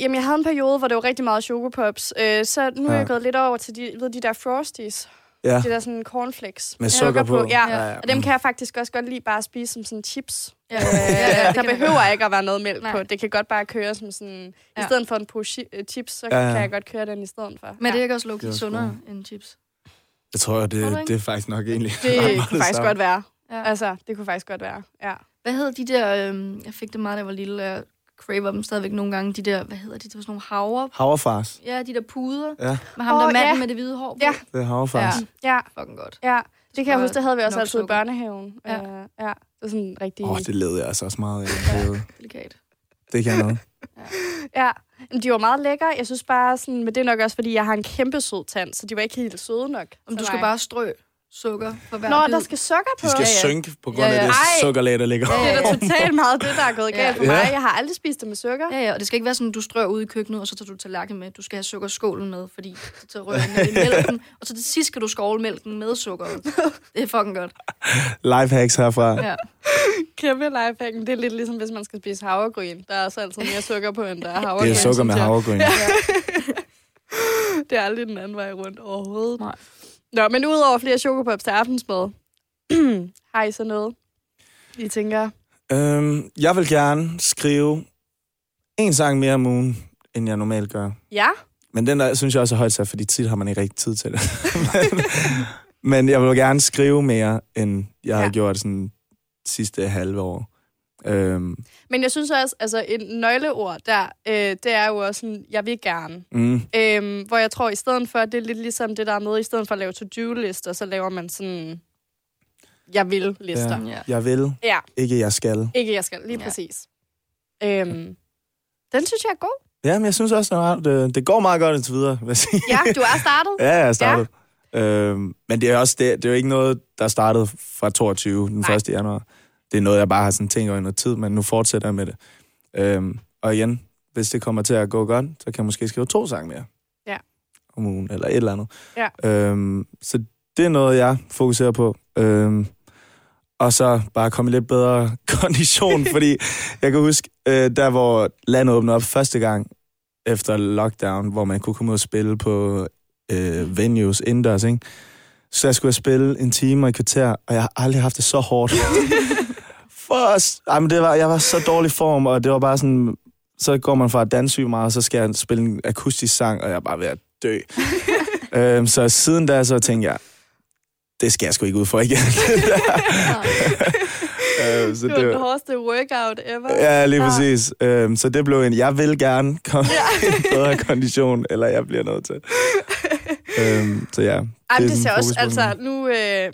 jamen, jeg havde en periode, hvor det var rigtig meget chokopops. Øh, så nu er Ja. jeg gået lidt over til de, ved, de der Frosties. Ja, Det der sådan cornflakes. med sukker på. Ja. ja, ja. Og dem kan jeg faktisk også godt lide bare at spise som sådan chips. Ja. Øh, Ja, ja, det der jeg behøver ikke at være noget mælk Nej. på. Det kan godt bare køre som sådan... Ja. I stedet for en pose øh, chips, så Ja, ja. kan jeg godt køre den i stedet for. Men det er ikke også Det er også sundere end chips? Jeg tror, det, det er faktisk nok egentlig Det meget kunne faktisk samme. godt være. Ja. Altså, det kunne faktisk godt være. Ja. Hvad hedder de der, øhm, jeg fik det meget, da jeg var lille, craver dem stadigvæk nogle gange, de der, hvad hedder de, det var sådan nogle havre, Havrefars. ja, de der puder, Ja, med ham Åh, der manden ja. med det hvide hår på. Ja. det er havrefars. Ja. Ja, Fucking godt. ja. Det kan jeg huske, det havde vi også altid i børnehaven. Ja. Øh, ja. Det er sådan rigtig... Åh, oh, det led jeg altså også meget af. Det, Delikat. det kan noget. Ja, men de var meget lækre. Jeg synes bare sådan, men det er nok også, fordi jeg har en kæmpe sød tand, så de var ikke helt søde nok. Om du skal bare strø sukker for hver Nå, bid. der skal sukker på. De skal Ja, ja. synke på grund Ja, af ja. det Ej. sukkerlag, der ligger Ja, Det ja. er da totalt meget det, der er gået galt for Ja. mig. Jeg har aldrig spist det med sukker. Ja, ja, og det skal ikke være sådan, at du strør ud i køkkenet, og så tager du tallerken med. Du skal have sukkerskålen med, fordi så rører den ned i mælken, og så til sidst skal du skovle mælken med sukkeret. Det er fucking godt. Lifehacks herfra. Ja. Kæmpe lifehack. Det er lidt ligesom, hvis man skal spise havregryn. Der er også altid mere sukker på, end der er havregryn. Det er sukker med havregryn. Det er aldrig den anden vej rundt overhovedet. Nej. Nå, men udover flere chokopops til aftensmad, har I så noget, I tænker? Øhm, jeg vil gerne skrive en sang mere om ugen, end jeg normalt gør. Ja? Men den der, synes jeg også er højt sat, fordi tit har man ikke rigtig tid til det. men, men jeg vil gerne skrive mere, end jeg har Ja. gjort sådan sidste halve år. Øhm, Men jeg synes også, altså et nøgleord der, øh, det er jo også sådan, jeg vil gerne. mm, Øhm, hvor jeg tror, i stedet for, det er lidt ligesom det der med, i stedet for at lave to-do-lister, så laver man sådan, jeg vil-lister. Ja. Ja. jeg vil, Ja. ikke jeg skal. Ikke jeg skal, lige Ja. præcis. Øhm, den synes jeg er god. Ja, men jeg synes også, det, det, det går meget godt indtil videre, vil jeg sige. Ja, du er startet. Ja, jeg er startet. Ja. Øhm, men det er også det, det er jo ikke noget, der startede fra 22, den Nej. 1. januar. Det er noget, jeg bare har sådan tænkt over i noget tid, men nu fortsætter jeg med det. Øhm, og igen, hvis det kommer til at gå godt, så kan jeg måske skrive to sange mere. Ja. Om ugen, eller et eller andet. Ja. Øhm, så det er noget, jeg fokuserer på. Øhm, og så bare komme i lidt bedre kondition, fordi jeg kan huske, øh, der hvor landet åbnede op første gang efter lockdown, hvor man kunne komme ud og spille på øh, venues indendørs, ikke? Så jeg skulle spille en time og et kvarter, og jeg har aldrig haft det så hårdt. For, ej, men det var, jeg var så dårlig form, og det var bare sådan, så går man fra at danse meget, og så skal jeg spille en akustisk sang, og jeg er bare ved at dø. øhm, så siden da, så tænkte jeg, det skal jeg sgu ikke ud for igen. øhm, så Det var den hårdeste workout ever. Ja, lige Ja. præcis. Øhm, så det blev en, jeg vil gerne komme i en bedre kondition, eller jeg bliver nødt til. Øhm, så ja. Ej, det, det ser også, altså nu, øh,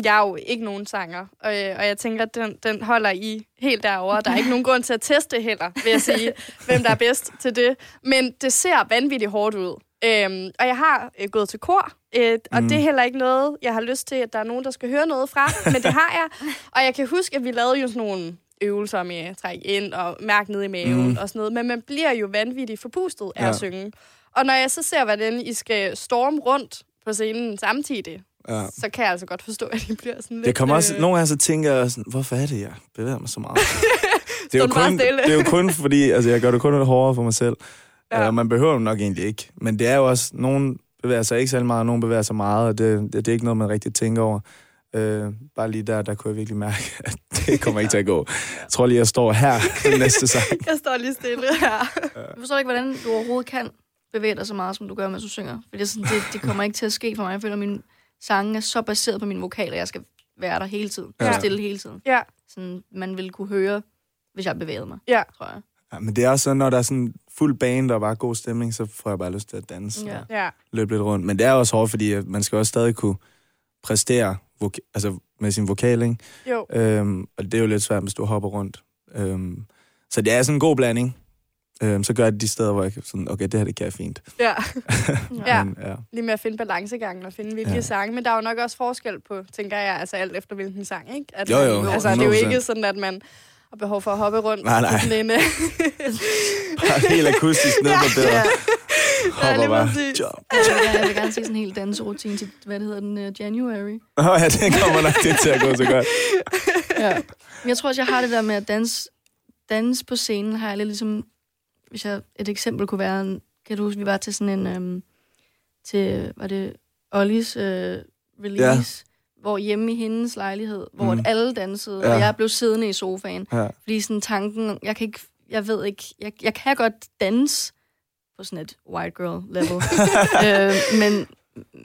jeg er jo ikke nogen sanger, og, øh, og jeg tænker, at den, den holder I helt derovre. Der er ikke nogen grund til at teste heller, vil jeg sige, hvem der er bedst til det. Men det ser vanvittigt hårdt ud. Øhm, og jeg har øh, gået til kor, øh, og Mm. det er heller ikke noget, jeg har lyst til, at der er nogen, der skal høre noget fra, men det har jeg. Og jeg kan huske, at vi lavede jo sådan nogle øvelser med træk ind og mærke ned i maven Mm. og sådan noget, men man bliver jo vanvittigt forpustet af Ja. at synge. Og når jeg så ser, hvordan I skal storme rundt på scenen samtidig, Ja. så kan jeg altså godt forstå, at I bliver sådan lidt... Det kommer også, øh, nogle gange så tænker jeg sådan, hvorfor er det, jeg bevæger mig så meget? det, er jo kun, det er jo kun fordi, altså jeg gør det kun lidt hårdere for mig selv. Ja. Ja. Uh, man behøver det nok egentlig ikke. Men det er jo også, nogen bevæger sig ikke særlig meget, og nogen bevæger sig meget, og det, det, det er ikke noget, man rigtig tænker over. Uh, bare lige der, der kunne jeg virkelig mærke, at det kommer ikke til at gå. Jeg tror lige, jeg står her til næste sang. Jeg står lige stille her. Jeg forstår ikke, hvordan du overhovedet kan bevæge dig så meget, som du gør, mens du synger. For det, er sådan, det, det kommer ikke til at ske for mig. Jeg føler, at mine sange er så baseret på mine vokaler, jeg skal være der hele tiden. Ja. Ja. Stille hele tiden. Ja, Sådan, man ville kunne høre, hvis jeg bevægede mig, ja. tror jeg. Ja, men det er også sådan, når der er sådan fuld bane, der er bare god stemning, så får jeg bare lyst til at danse Ja. og Ja, løbe lidt rundt. Men det er også hårdt, fordi at man skal også stadig kunne præstere voka- altså med sin vokal, ikke? jo. Øhm, og det er jo lidt svært, hvis du hopper rundt. Øhm, så det er sådan en god blanding. Øhm, så gør jeg det de steder, hvor jeg kan sådan, okay, det her det kan jeg fint. Ja. Ja. Men, ja. Lige med at finde balancegangen og finde hvilke ja. Ja. sange. Men der er jo nok også forskel på, tænker jeg, altså alt efter hvilken sang, ikke? At Jo, man, jo, Altså, det er jo 100%. ikke sådan, at man har behov for at hoppe rundt. Nej, nej. Sådan en, Bare helt akustisk ned på det. Ja. Hopper lige bare. Jump. Jeg vil, gerne, jeg vil gerne se sådan en hel danserutine til, hvad det hedder, den uh, January. Åh ja, det kommer nok ikke til at gå så godt. Ja. Men jeg tror også, jeg har det der med at danse, danse på scenen, har jeg lidt ligesom, hvis jeg, et eksempel kunne være, en- kan du huske, vi var til sådan en, øhm, til, var det Ollis øh, release, ja. hvor hjemme i hendes lejlighed, hvor mm. alle dansede, Ja. og jeg blev siddende i sofaen. Ja. Fordi sådan tanken, jeg kan ikke, jeg ved ikke, jeg, jeg kan godt danse på sådan et white girl level. øh, men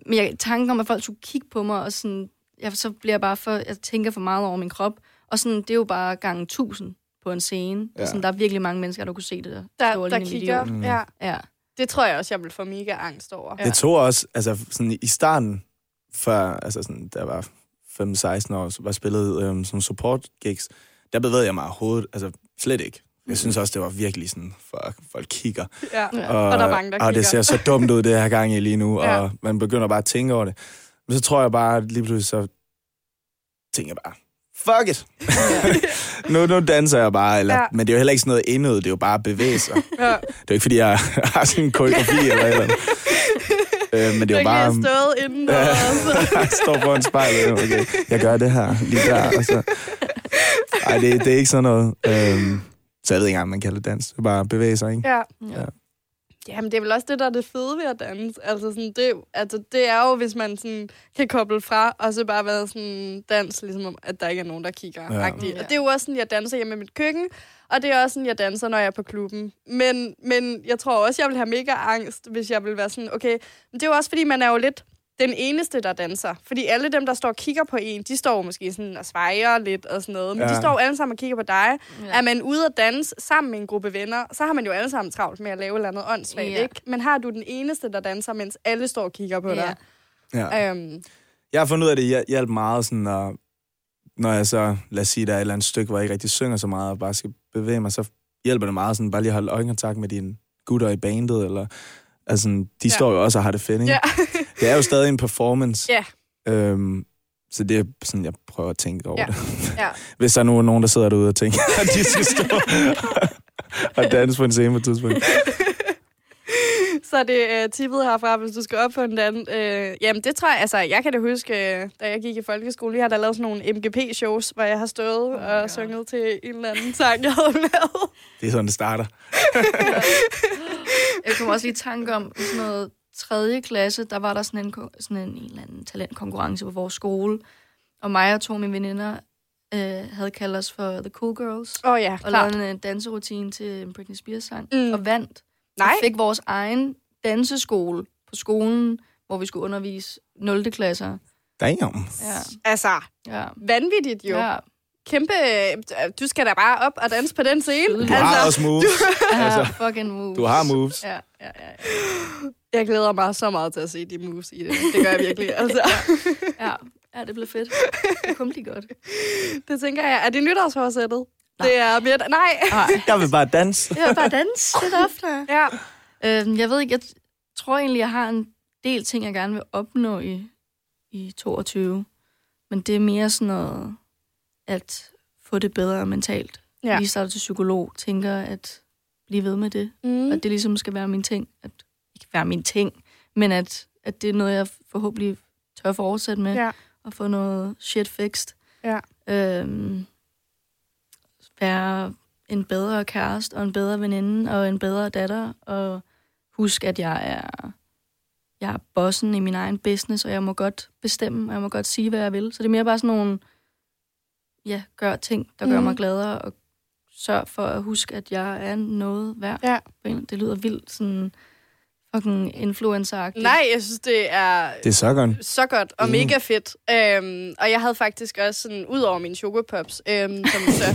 men jeg, tanken om, at folk skulle kigge på mig, og sådan, jeg, så bliver jeg bare for, jeg tænker for meget over min krop. Og sådan, det er jo bare gange tusind på en scene. Ja. Sådan, der er virkelig mange mennesker, der kunne se det der. Der, der kigger. Mm. Ja. Ja. Det tror jeg også, jeg vil få mega angst over. Ja. Det tog også, altså sådan i starten, før, altså sådan, da jeg var 15-16 år, så var jeg spillet øhm, som support gigs, der bevægede jeg mig overhovedet, altså slet ikke. Jeg synes også, det var virkelig sådan, for folk kigger. Ja. Og, Og der er mange, der og det kigger. ser så dumt ud, det her gang i lige nu, Ja. og man begynder bare at tænke over det. Men så tror jeg bare, at lige pludselig så tænker jeg bare, fuck it! nu, nu danser jeg bare, eller, Ja. men det er jo heller ikke sådan noget indød, det er jo bare at bevæge sig. Ja. Det er jo ikke, fordi jeg har sådan en koreografi eller eller andet. Øh, men det er jo bare... Jeg stået inden og jeg står foran spejlet, okay, jeg gør det her, lige der, og så... Ej, det, det er ikke sådan noget. Øhm, så jeg ved ikke engang, man kalder det dans. Det er bare at bevæge sig, ikke? Ja. Ja. Jamen, det er vel også det, der er det fede ved at danse. Altså, sådan, det, altså, det er jo, hvis man sådan, kan koble fra, og så bare være sådan dans, ligesom om, at der ikke er nogen, der kigger. Ja. Ja. Og det er jo også sådan, jeg danser hjemme i mit køkken, og det er også sådan, jeg danser, når jeg er på klubben. Men, men jeg tror også, jeg vil have mega angst, hvis jeg vil være sådan, okay, men det er jo også, fordi man er jo lidt den eneste, der danser. Fordi alle dem, der står og kigger på en, de står måske sådan og svejer lidt og sådan noget. Men ja. De står alle sammen og kigger på dig. Ja. Er man ude at danse sammen med en gruppe venner, så har man jo alle sammen travlt med at lave et eller andet åndssvagt, Ja. ikke? Men har du den eneste, der danser, mens alle står og kigger på Ja. dig? Ja. Øhm, Jeg har fundet ud af, at det hjalp meget, sådan, når, når jeg så, lad os sige, der er et eller andet stykke, hvor jeg ikke rigtig synger så meget, og bare skal bevæge mig, så hjælper det meget sådan, bare lige at holde øjenkontakt med dine gutter i bandet, eller, altså, de Ja. står jo også og har det fedt, ikke? ja. Det er jo stadig en performance. Ja. Øhm, så det er sådan, jeg prøver at tænke over Ja. det. ja. Hvis der er nogen, der sidder derude og tænker, at de skal stå og danse på en scene på et tidspunkt. Så det er uh, tippet herfra, hvis du skal op på en anden. Uh, jamen, det tror jeg, altså, jeg kan da huske, uh, da jeg gik i folkeskole, vi har da lavet sådan nogle MGP-shows, hvor jeg har stået Oh og God. sunget til en eller anden sang, jeg havde lavet. Det er sådan, det starter. Jeg kom også lige i tanke om, sådan noget tredje klasse, der var der sådan en, sådan en, en eller anden talentkonkurrence på vores skole. Og mig og to af mine veninder øh, havde kaldt os for The Cool Girls. Åh oh, ja, Og klart. lavede en danserutine til en Britney Spears-sang. Mm. Og vandt. Nej, Og fik vores egen danseskole på skolen, hvor vi skulle undervise 0. klasser. Damn. Ja, altså, ja. vanvittigt jo. Ja, Kæmpe, øh, du skal da bare op og danse på den scene. Du har altså, også moves. ja Altså, fucking moves. Du har moves. Ja, ja, ja. ja. jeg glæder mig så meget til at se de moves i det. Det gør jeg virkelig. Altså, Ja, ja det blev fedt. Det kom lige godt. det tænker jeg. Er det nytårsforsættet? Nej. Det er mere... Nej. Nej, Jeg vil bare danse. jeg vil bare danse lidt oftere. Ja. Øhm, jeg ved ikke, jeg tror egentlig, jeg har en del ting, jeg gerne vil opnå i, i 22. Men det er mere sådan noget, at få det bedre mentalt. Ja. Lige startet til psykolog, tænker at blive ved med det. Mm. At det ligesom skal være min ting. At, ikke være min ting, men at, at det er noget, jeg forhåbentlig tør fortsætte med. Ja. Og få noget shit fixed. Ja. Øhm, være en bedre kæreste, og en bedre veninde, og en bedre datter, og husk, at jeg er, jeg er bossen i min egen business, og jeg må godt bestemme, og jeg må godt sige, hvad jeg vil. Så det er mere bare sådan nogle, ja, gør ting, der gør Mhm. mig gladere, og sørg for at huske, at jeg er noget værd. Ja. Det lyder vildt sådan fucking influencer Nej, jeg synes, det er Det er så godt. så godt og Enig. mega fedt. Øhm, og jeg havde faktisk også sådan, ud over mine chokopops, øhm, som så,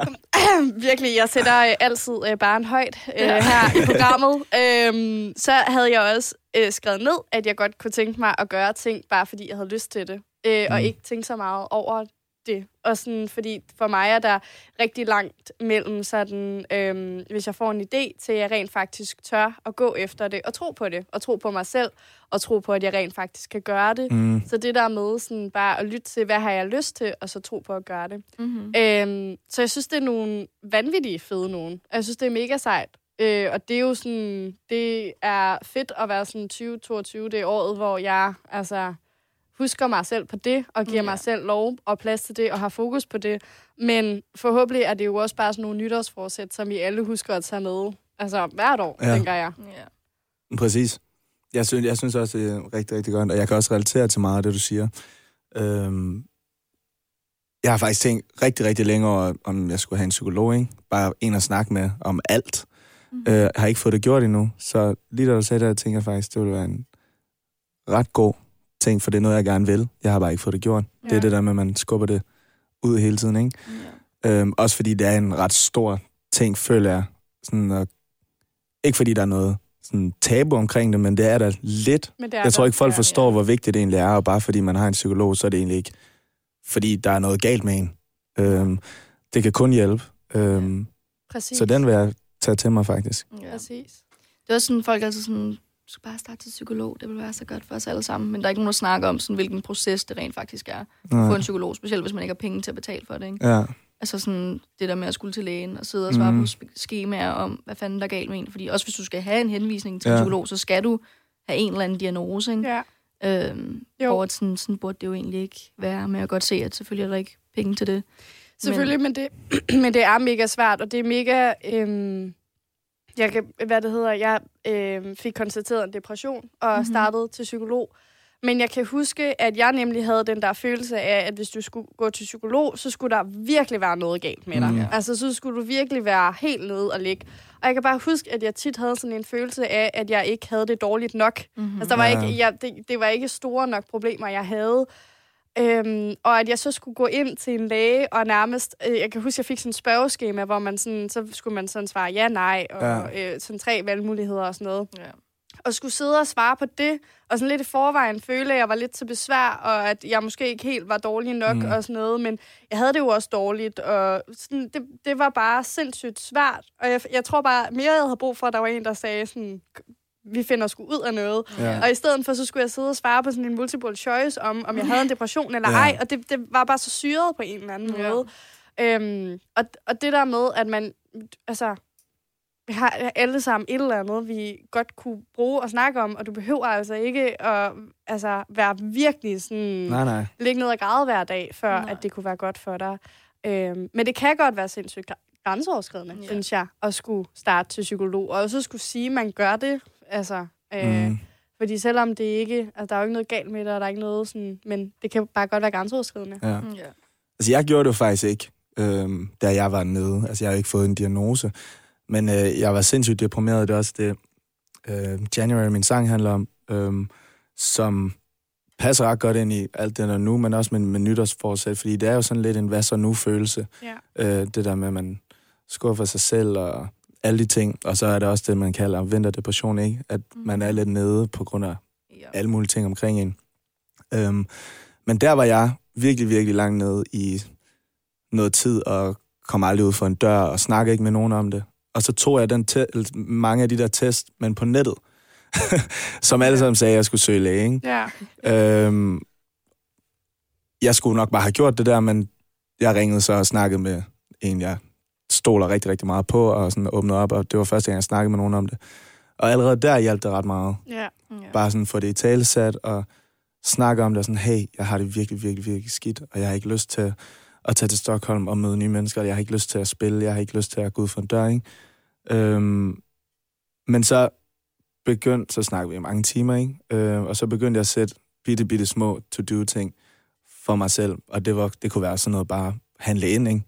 virkelig, jeg sætter øh, altid øh, barn højt øh, Ja. her i programmet. Øhm, så havde jeg også øh, skrevet ned, at jeg godt kunne tænke mig at gøre ting, bare fordi jeg havde lyst til det. Øh, og Mm. ikke tænke så meget over det. Og sådan, fordi for mig er der rigtig langt mellem sådan, øhm, hvis jeg får en idé til, at jeg rent faktisk tør at gå efter det, og tro på det, og tro på mig selv, og tro på, at jeg rent faktisk kan gøre det. Mm. Så det der med sådan bare at lytte til, hvad har jeg lyst til, og så tro på at gøre det. Mm-hmm. Øhm, så jeg synes, det er nogle vanvittige fede nogen. Og Jeg synes, det er mega sejt. Øh, og det er jo sådan, det er fedt at være sådan 2022, det er året, hvor jeg altså husker mig selv på det, og giver Ja. mig selv lov og plads til det, og har fokus på det. Men forhåbentlig er det jo også bare sådan nogle nytårsforsæt, som vi alle husker at tage med. Altså hvert år, Ja. tænker jeg. Ja. Præcis. Jeg synes, jeg synes også, det er rigtig, rigtig godt, og jeg kan også relatere til meget af det, du siger. Øhm, jeg har faktisk tænkt rigtig, rigtig længe over, om jeg skulle have en psykolog, ikke? Bare en at snakke med om alt. Mm. Øh, jeg har ikke fået det gjort endnu, så lige da du sagde det, tænker jeg faktisk, det ville være en ret god ting, for det er noget, jeg gerne vil. Jeg har bare ikke fået det gjort. Ja. Det er det der med, at man skubber det ud hele tiden, ikke? Ja. Øhm, også fordi det er en ret stor ting, føler jeg. Sådan, og, ikke fordi der er noget sådan tabu omkring det, men det er der lidt. Men det er jeg tror ikke, folk forstår, ja. hvor vigtigt det egentlig er, og bare fordi man har en psykolog, så er det egentlig ikke, fordi der er noget galt med en. Øhm, det kan kun hjælpe. Øhm, Præcis. Så den vil jeg tage til mig, faktisk. Ja. Præcis. Det er også sådan, folk er altså sådan, du skal bare starte til psykolog, det vil være så godt for os alle sammen. Men der er ikke nogen, der snakker om, sådan, hvilken proces det rent faktisk er at få en psykolog, specielt hvis man ikke har penge til at betale for det. Ikke? Ja. Altså sådan det der med at skulle til lægen og sidde og svare mm. på skemaer om, hvad fanden der er galt med en. Fordi også hvis du skal have en henvisning til ja. en psykolog, så skal du have en eller anden diagnose. Ikke? Ja. Øhm, jo. Og sådan, sådan burde det jo egentlig ikke være. Men jeg kan godt se, at selvfølgelig er der ikke penge til det. Selvfølgelig, men, men, det, men det er mega svært, og det er mega... Øhm, jeg kan, hvad det hedder, jeg øh, fik konstateret en depression og mm-hmm. startede til psykolog. Men jeg kan huske, at jeg nemlig havde den der følelse af, at hvis du skulle gå til psykolog, så skulle der virkelig være noget galt med dig. Mm. Altså, så skulle du virkelig være helt nede og ligge. Og jeg kan bare huske, at jeg tit havde sådan en følelse af, at jeg ikke havde det dårligt nok. Mm-hmm. Altså, der var ja. ikke, jeg, det, det var ikke store nok problemer, jeg havde. Øhm, og at jeg så skulle gå ind til en læge, og nærmest, øh, jeg kan huske, jeg fik sådan et spørgeskema, hvor man sådan, så skulle man sådan svare ja, nej, og ja. øh, sådan tre valgmuligheder og sådan noget. Ja. Og skulle sidde og svare på det, og sådan lidt i forvejen føle, at jeg var lidt til besvær, og at jeg måske ikke helt var dårlig nok mm. og sådan noget, men jeg havde det jo også dårligt, og sådan, det, det var bare sindssygt svært. Og jeg, jeg tror bare, mere jeg havde brug for, at der var en, der sagde sådan, vi finder sgu ud af noget. Ja. Og i stedet for, så skulle jeg sidde og svare på sådan en multiple choice om, om jeg havde en depression eller ja. ej, og det, det var bare så syret på en eller anden ja. måde. Øhm, og, og det der med, at man, altså, vi har alle sammen et eller andet, vi godt kunne bruge og snakke om, og du behøver altså ikke at altså, være virkelig sådan, nej, nej. ligge ned og græde hver dag, før nej. at det kunne være godt for dig. Øhm, men det kan godt være sindssygt grænseoverskridende, ja. synes jeg, at skulle starte til psykolog, og så skulle sige, at man gør det, altså... Øh, mm. Fordi selvom det ikke... Altså, der er jo ikke noget galt med det, og der er ikke noget sådan... Men det kan bare godt være grænseoverskridende. Ja. Mm, ja. Altså, jeg gjorde det jo faktisk ikke, øh, da jeg var nede. Altså, jeg har ikke fået en diagnose. Men øh, jeg var sindssygt deprimeret. Det er også det, øh, January, min sang handler om, øh, som passer ret godt ind i alt det der nu, men også med, med nytårsforsæt, fordi det er jo sådan lidt en hvad så nu-følelse. Ja. Øh, det der med, at man skuffer sig selv og alle de ting. Og så er det også det, man kalder vinterdepression, ikke? At mm. man er lidt nede på grund af ja. alle mulige ting omkring en. Øhm, men der var jeg virkelig, virkelig langt nede i noget tid, og kom aldrig ud for en dør, og snakkede ikke med nogen om det. Og så tog jeg den te- mange af de der test, men på nettet, som alle sammen sagde, at jeg skulle søge læge. Ikke? Ja. Øhm, jeg skulle nok bare have gjort det der, men jeg ringede så og snakkede med en, jeg stoler rigtig, rigtig meget på, og sådan åbnet op, og det var første gang, jeg snakkede med nogen om det. Og allerede der hjalp det ret meget. Ja. ja. Bare sådan få det i talesat, og snakke om det, og sådan, hey, jeg har det virkelig, virkelig, virkelig skidt, og jeg har ikke lyst til at tage til Stockholm og møde nye mennesker, jeg har ikke lyst til at spille, jeg har ikke lyst til at gå ud for en dør, ikke? Øhm, men så begyndte, så snakkede vi i mange timer, ikke? Øh, og så begyndte jeg at sætte bitte, bitte små to-do-ting for mig selv, og det, var, det kunne være sådan noget bare handle ind, ikke?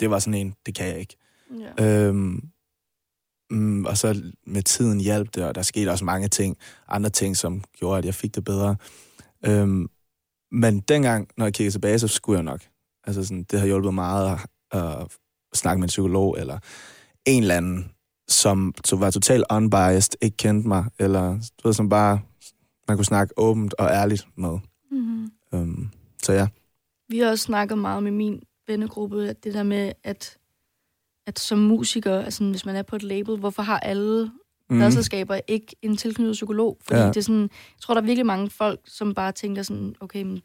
Det var sådan en, det kan jeg ikke. Ja. Øhm, mm, og så med tiden hjalp det, og der skete også mange ting, andre ting, som gjorde, at jeg fik det bedre. Øhm, men dengang, når jeg kigger tilbage, så skulle jeg nok. Altså sådan, det har hjulpet meget at, at snakke med en psykolog, eller en eller anden, som så var totalt unbiased, ikke kendte mig, eller du ved, som bare, man kunne snakke åbent og ærligt med. Mm-hmm. Øhm, så ja. Vi har også snakket meget med min vennegruppe, det der med, at, at som musiker, altså hvis man er på et label, hvorfor har alle mm. pladselskaber ikke en tilknyttet psykolog? Fordi ja. det er sådan, jeg tror, der er virkelig mange folk, som bare tænker sådan, okay, men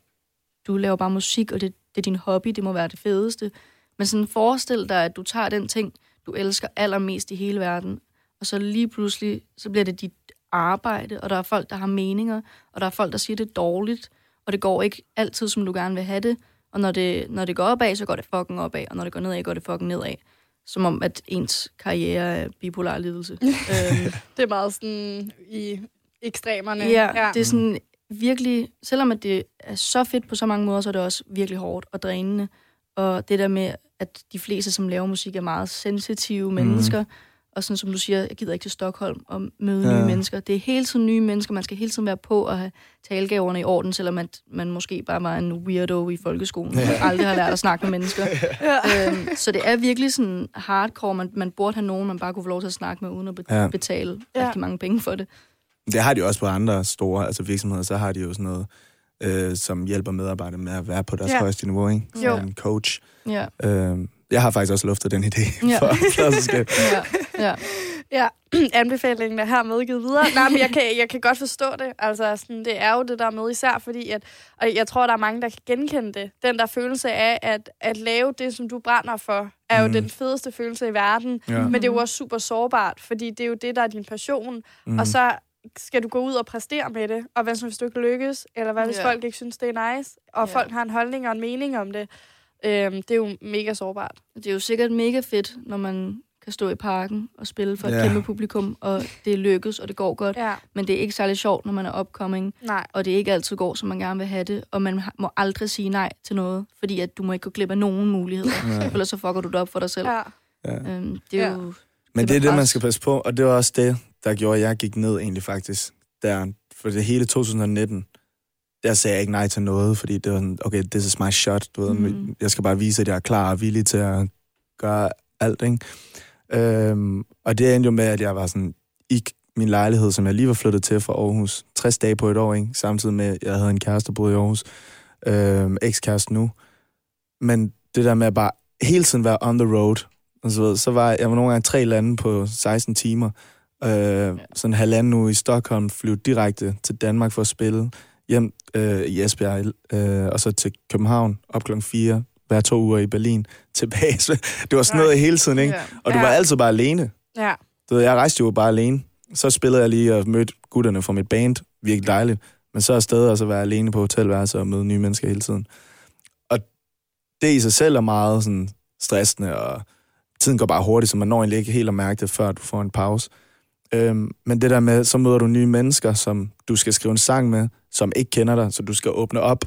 du laver bare musik, og det, det er din hobby, det må være det fedeste. Men sådan forestil dig, at du tager den ting, du elsker allermest i hele verden, og så lige pludselig, så bliver det dit arbejde, og der er folk, der har meninger, og der er folk, der siger, det er dårligt, og det går ikke altid, som du gerne vil have det. Og når det, når det går opad, så går det fucking opad, og når det går nedad, går det fucking nedad. Som om, at ens karriere er bipolar lidelse. øhm. Det er meget sådan i ekstremerne. Ja, ja, det er sådan virkelig, selvom at det er så fedt på så mange måder, så er det også virkelig hårdt og drænende. Og det der med, at de fleste, som laver musik, er meget sensitive mennesker, mm. Og sådan som du siger, jeg gider ikke til Stockholm og møde ja. nye mennesker. Det er hele tiden nye mennesker, man skal hele tiden være på og have talegaverne i orden, selvom at man måske bare var en weirdo i folkeskolen, ja. og aldrig har lært at snakke med mennesker. ja. øhm, så det er virkelig sådan hardcore, man, man burde have nogen, man bare kunne få lov til at snakke med, uden at be- ja. betale ja. rigtig mange penge for det. Det har de også på andre store altså virksomheder, så har de jo sådan noget, øh, som hjælper medarbejdere med at være på deres ja. højeste niveau, ikke? Som jo. en coach. Ja. Øh, jeg har faktisk også luftet den idé ja. for pladselskab. ja. ja. Ja, anbefalingen er her medgivet videre. Nej, men jeg kan, jeg kan godt forstå det. Altså, sådan, det er jo det der med, især fordi, at, og jeg tror, der er mange, der kan genkende det. Den der følelse af, at, at lave det, som du brænder for, er jo mm. den fedeste følelse i verden. Ja. Men det er jo også super sårbart, fordi det er jo det, der er din passion. Mm. Og så skal du gå ud og præstere med det? Og hvad så, hvis du ikke lykkes? Eller hvad hvis yeah. folk ikke synes, det er nice? Og yeah. folk har en holdning og en mening om det? Øhm, det er jo mega sårbart. Det er jo sikkert mega fedt, når man kan stå i parken og spille for et yeah. kæmpe publikum, og det lykkes, og det går godt. Yeah. Men det er ikke særlig sjovt, når man er upcoming, nej. og det ikke altid går, som man gerne vil have det, og man må aldrig sige nej til noget, fordi at du må ikke gå glip af nogen muligheder, ja. ellers så fucker du det op for dig selv. Ja. Øhm, det er ja. jo... Men det er det, man skal passe på, og det var også det, der gjorde, at jeg gik ned egentlig faktisk. Der, for det hele 2019, der sagde jeg ikke nej til noget, fordi det var sådan, okay, this is my shot. Du ved, mm. Jeg skal bare vise, at jeg er klar og villig til at gøre alt, ikke? Øhm, og det endte jo med, at jeg var sådan i min lejlighed, som jeg lige var flyttet til fra Aarhus, 60 dage på et år, ikke? samtidig med, at jeg havde en kæreste, der boede i Aarhus, øhm, ekskæreste nu. Men det der med at bare hele tiden være on the road, og så, så var jeg var nogle gange tre lande på 16 timer, øh, ja. sådan en halvanden uge i Stockholm, flyve direkte til Danmark for at spille, hjem øh, i Esbjerg, øh, og så til København op klokken 4, hver to uger i Berlin, tilbage. det var sådan noget hele tiden, ikke? Og du var altid bare alene. Ja. Du ved, jeg rejste jo bare alene. Så spillede jeg lige og mødte gutterne fra mit band. Virkelig dejligt. Men så er stedet og så være alene på hotelværelse og møde nye mennesker hele tiden. Og det i sig selv er meget sådan stressende, og tiden går bare hurtigt, så man når egentlig ikke helt at mærke det, før du får en pause. Øhm, men det der med, så møder du nye mennesker, som du skal skrive en sang med, som ikke kender dig, så du skal åbne op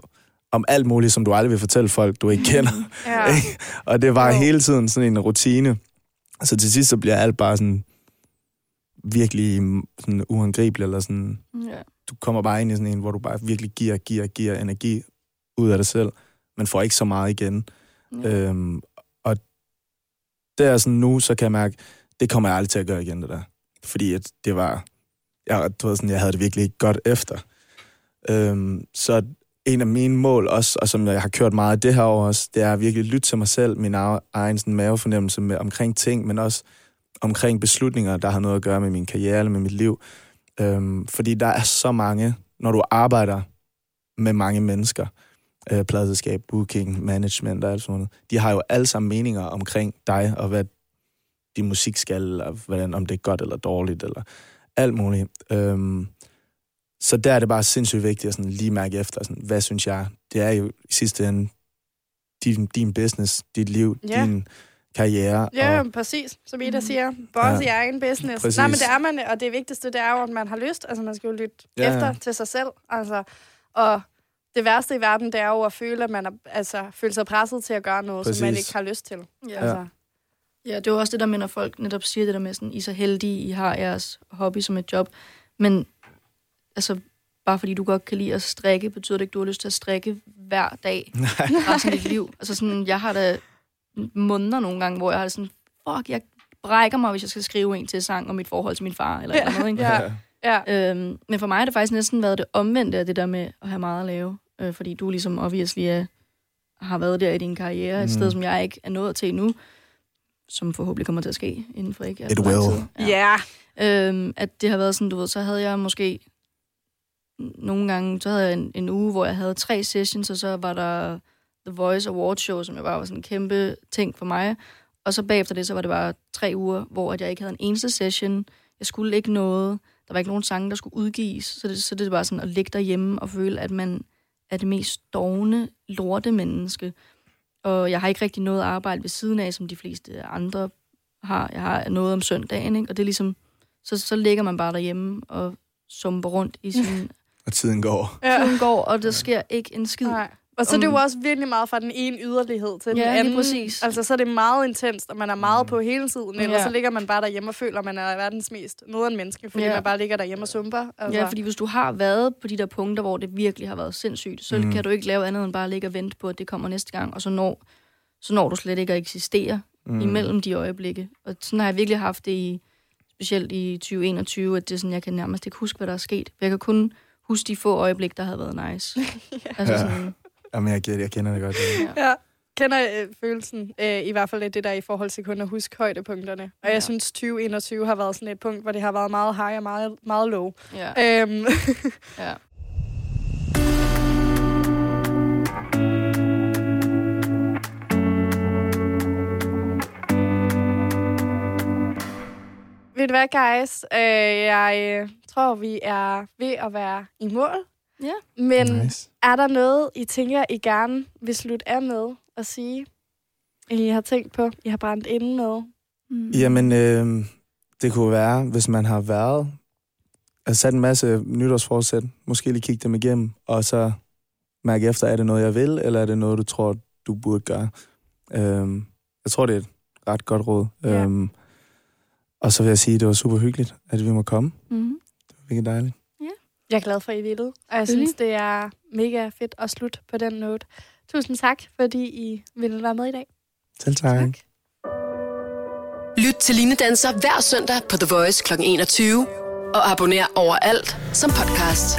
om alt muligt, som du aldrig vil fortælle folk, du ikke kender. ja. og det var jo. hele tiden sådan en rutine. Så til sidst så bliver alt bare sådan virkelig sådan uangribeligt, eller sådan, ja. du kommer bare ind i sådan en, hvor du bare virkelig giver, giver, giver energi ud af dig selv, men får ikke så meget igen. Ja. Øhm, og det er sådan nu, så kan jeg mærke, det kommer jeg aldrig til at gøre igen, det der. Fordi at det var, jeg, du ved, sådan, jeg havde det virkelig ikke godt efter. Øhm, så en af mine mål også, og som jeg har kørt meget det her år også, det er at virkelig lytte til mig selv, min egen sådan, mavefornemmelse med, omkring ting, men også omkring beslutninger, der har noget at gøre med min karriere eller med mit liv. Øhm, fordi der er så mange, når du arbejder med mange mennesker, øh, pladselskab, booking, management og alt sådan noget, de har jo alle sammen meninger omkring dig, og hvad din musik skal, eller hvordan, om det er godt eller dårligt, eller alt muligt. Øhm, så der er det bare sindssygt vigtigt at sådan lige mærke efter, sådan, hvad synes jeg? Det er jo i sidste ende din, din business, dit liv, ja. din karriere. Ja, og... præcis. Som Ida mm. siger, boss ja. i egen business. Præcis. Nej, men det er man, og det vigtigste, det er jo, at man har lyst. Altså, man skal jo lytte ja. efter til sig selv. Altså, og det værste i verden, det er jo at føle, at man er, altså, føler sig presset til at gøre noget, Præcis. som man ikke har lyst til. Ja. Altså. Ja, det er jo også det der med, når folk netop siger det der med, sådan, I er så heldige, I har jeres hobby som et job. Men altså, bare fordi du godt kan lide at strikke, betyder det ikke, at du har lyst til at strikke hver dag resten af dit liv. Altså sådan, jeg har da måneder nogle gange, hvor jeg har sådan, fuck, jeg brækker mig, hvis jeg skal skrive en til sang om mit forhold til min far, eller ja. noget, ikke? Ja. Ja. Øhm, men for mig har det faktisk næsten været det omvendte af det der med at have meget at lave. Øh, fordi du ligesom obviously er, har været der i din karriere, et mm. sted, som jeg ikke er nået til nu, som forhåbentlig kommer til at ske inden for ikke It will. Ja. Yeah. Øhm, at det har været sådan, du ved, så havde jeg måske nogle gange, så havde jeg en, en uge, hvor jeg havde tre sessions, og så var der The Voice Award Show, som jeg bare var sådan en kæmpe ting for mig. Og så bagefter det, så var det bare tre uger, hvor at jeg ikke havde en eneste session. Jeg skulle ikke noget. Der var ikke nogen sange, der skulle udgives. Så det, så det var sådan at ligge derhjemme og føle, at man er det mest dogne lorte menneske. Og jeg har ikke rigtig noget arbejde ved siden af, som de fleste andre har. Jeg har noget om søndagen, ikke? og det er ligesom, så, så ligger man bare derhjemme og sumper rundt i sin... Og tiden går. Ja. Tiden går, og der sker ikke en skid. Nej. Og så er det jo også virkelig meget fra den ene yderlighed til den Ja, lige anden. præcis. Altså, så er det meget intenst, og man er meget Mm. på hele tiden. Eller Ja. så ligger man bare derhjemme og føler, at man er verdens mest nederen menneske, fordi Ja. man bare ligger derhjemme og sumper. Altså. Ja, fordi hvis du har været på de der punkter, hvor det virkelig har været sindssygt, så Mm. kan du ikke lave andet end bare ligge og vente på, at det kommer næste gang, og så når, så når du slet ikke at eksistere mm. imellem de øjeblikke. Og sådan har jeg virkelig haft det i, specielt i 2021, at det er sådan, jeg kan nærmest ikke huske, hvad der er sket. Jeg kan kun huske de få øjeblik, der havde været nice. altså Ja. sådan, Jamen, jeg, jeg kender det godt. der. Ja. Kender øh, følelsen, øh, i hvert fald lidt det der i forhold til kun at huske højdepunkterne. Og ja. Ja. jeg synes, 2021 har været sådan et punkt, hvor det har været meget high og meget, meget low. ja, Øhm, ja. ved du hvad, guys? Øh, jeg øh, tror, vi er ved at være i mål. Ja. Men Nice. er der noget, I tænker, I gerne vil slutte af med at sige? I har tænkt på, I har brændt inde med? Mm. Jamen, øh, det kunne være, hvis man har været... Altså sat en masse nytårsforsæt, måske lige kigge dem igennem, og så mærke efter, er det noget, jeg vil, eller er det noget, du tror, du burde gøre? Øh, jeg tror, det er et ret godt råd. Ja. Øh, og så vil jeg sige, at det var super hyggeligt, at vi må komme. Mm. Det var virkelig dejligt. Jeg er glad for, at I ville. Og jeg synes, det er mega fedt at slutte på den note. Tusind tak, fordi I ville være med i dag. Selv tak. Lyt til Line Danser hver søndag på The Voice kl. 21. Og abonner overalt som podcast.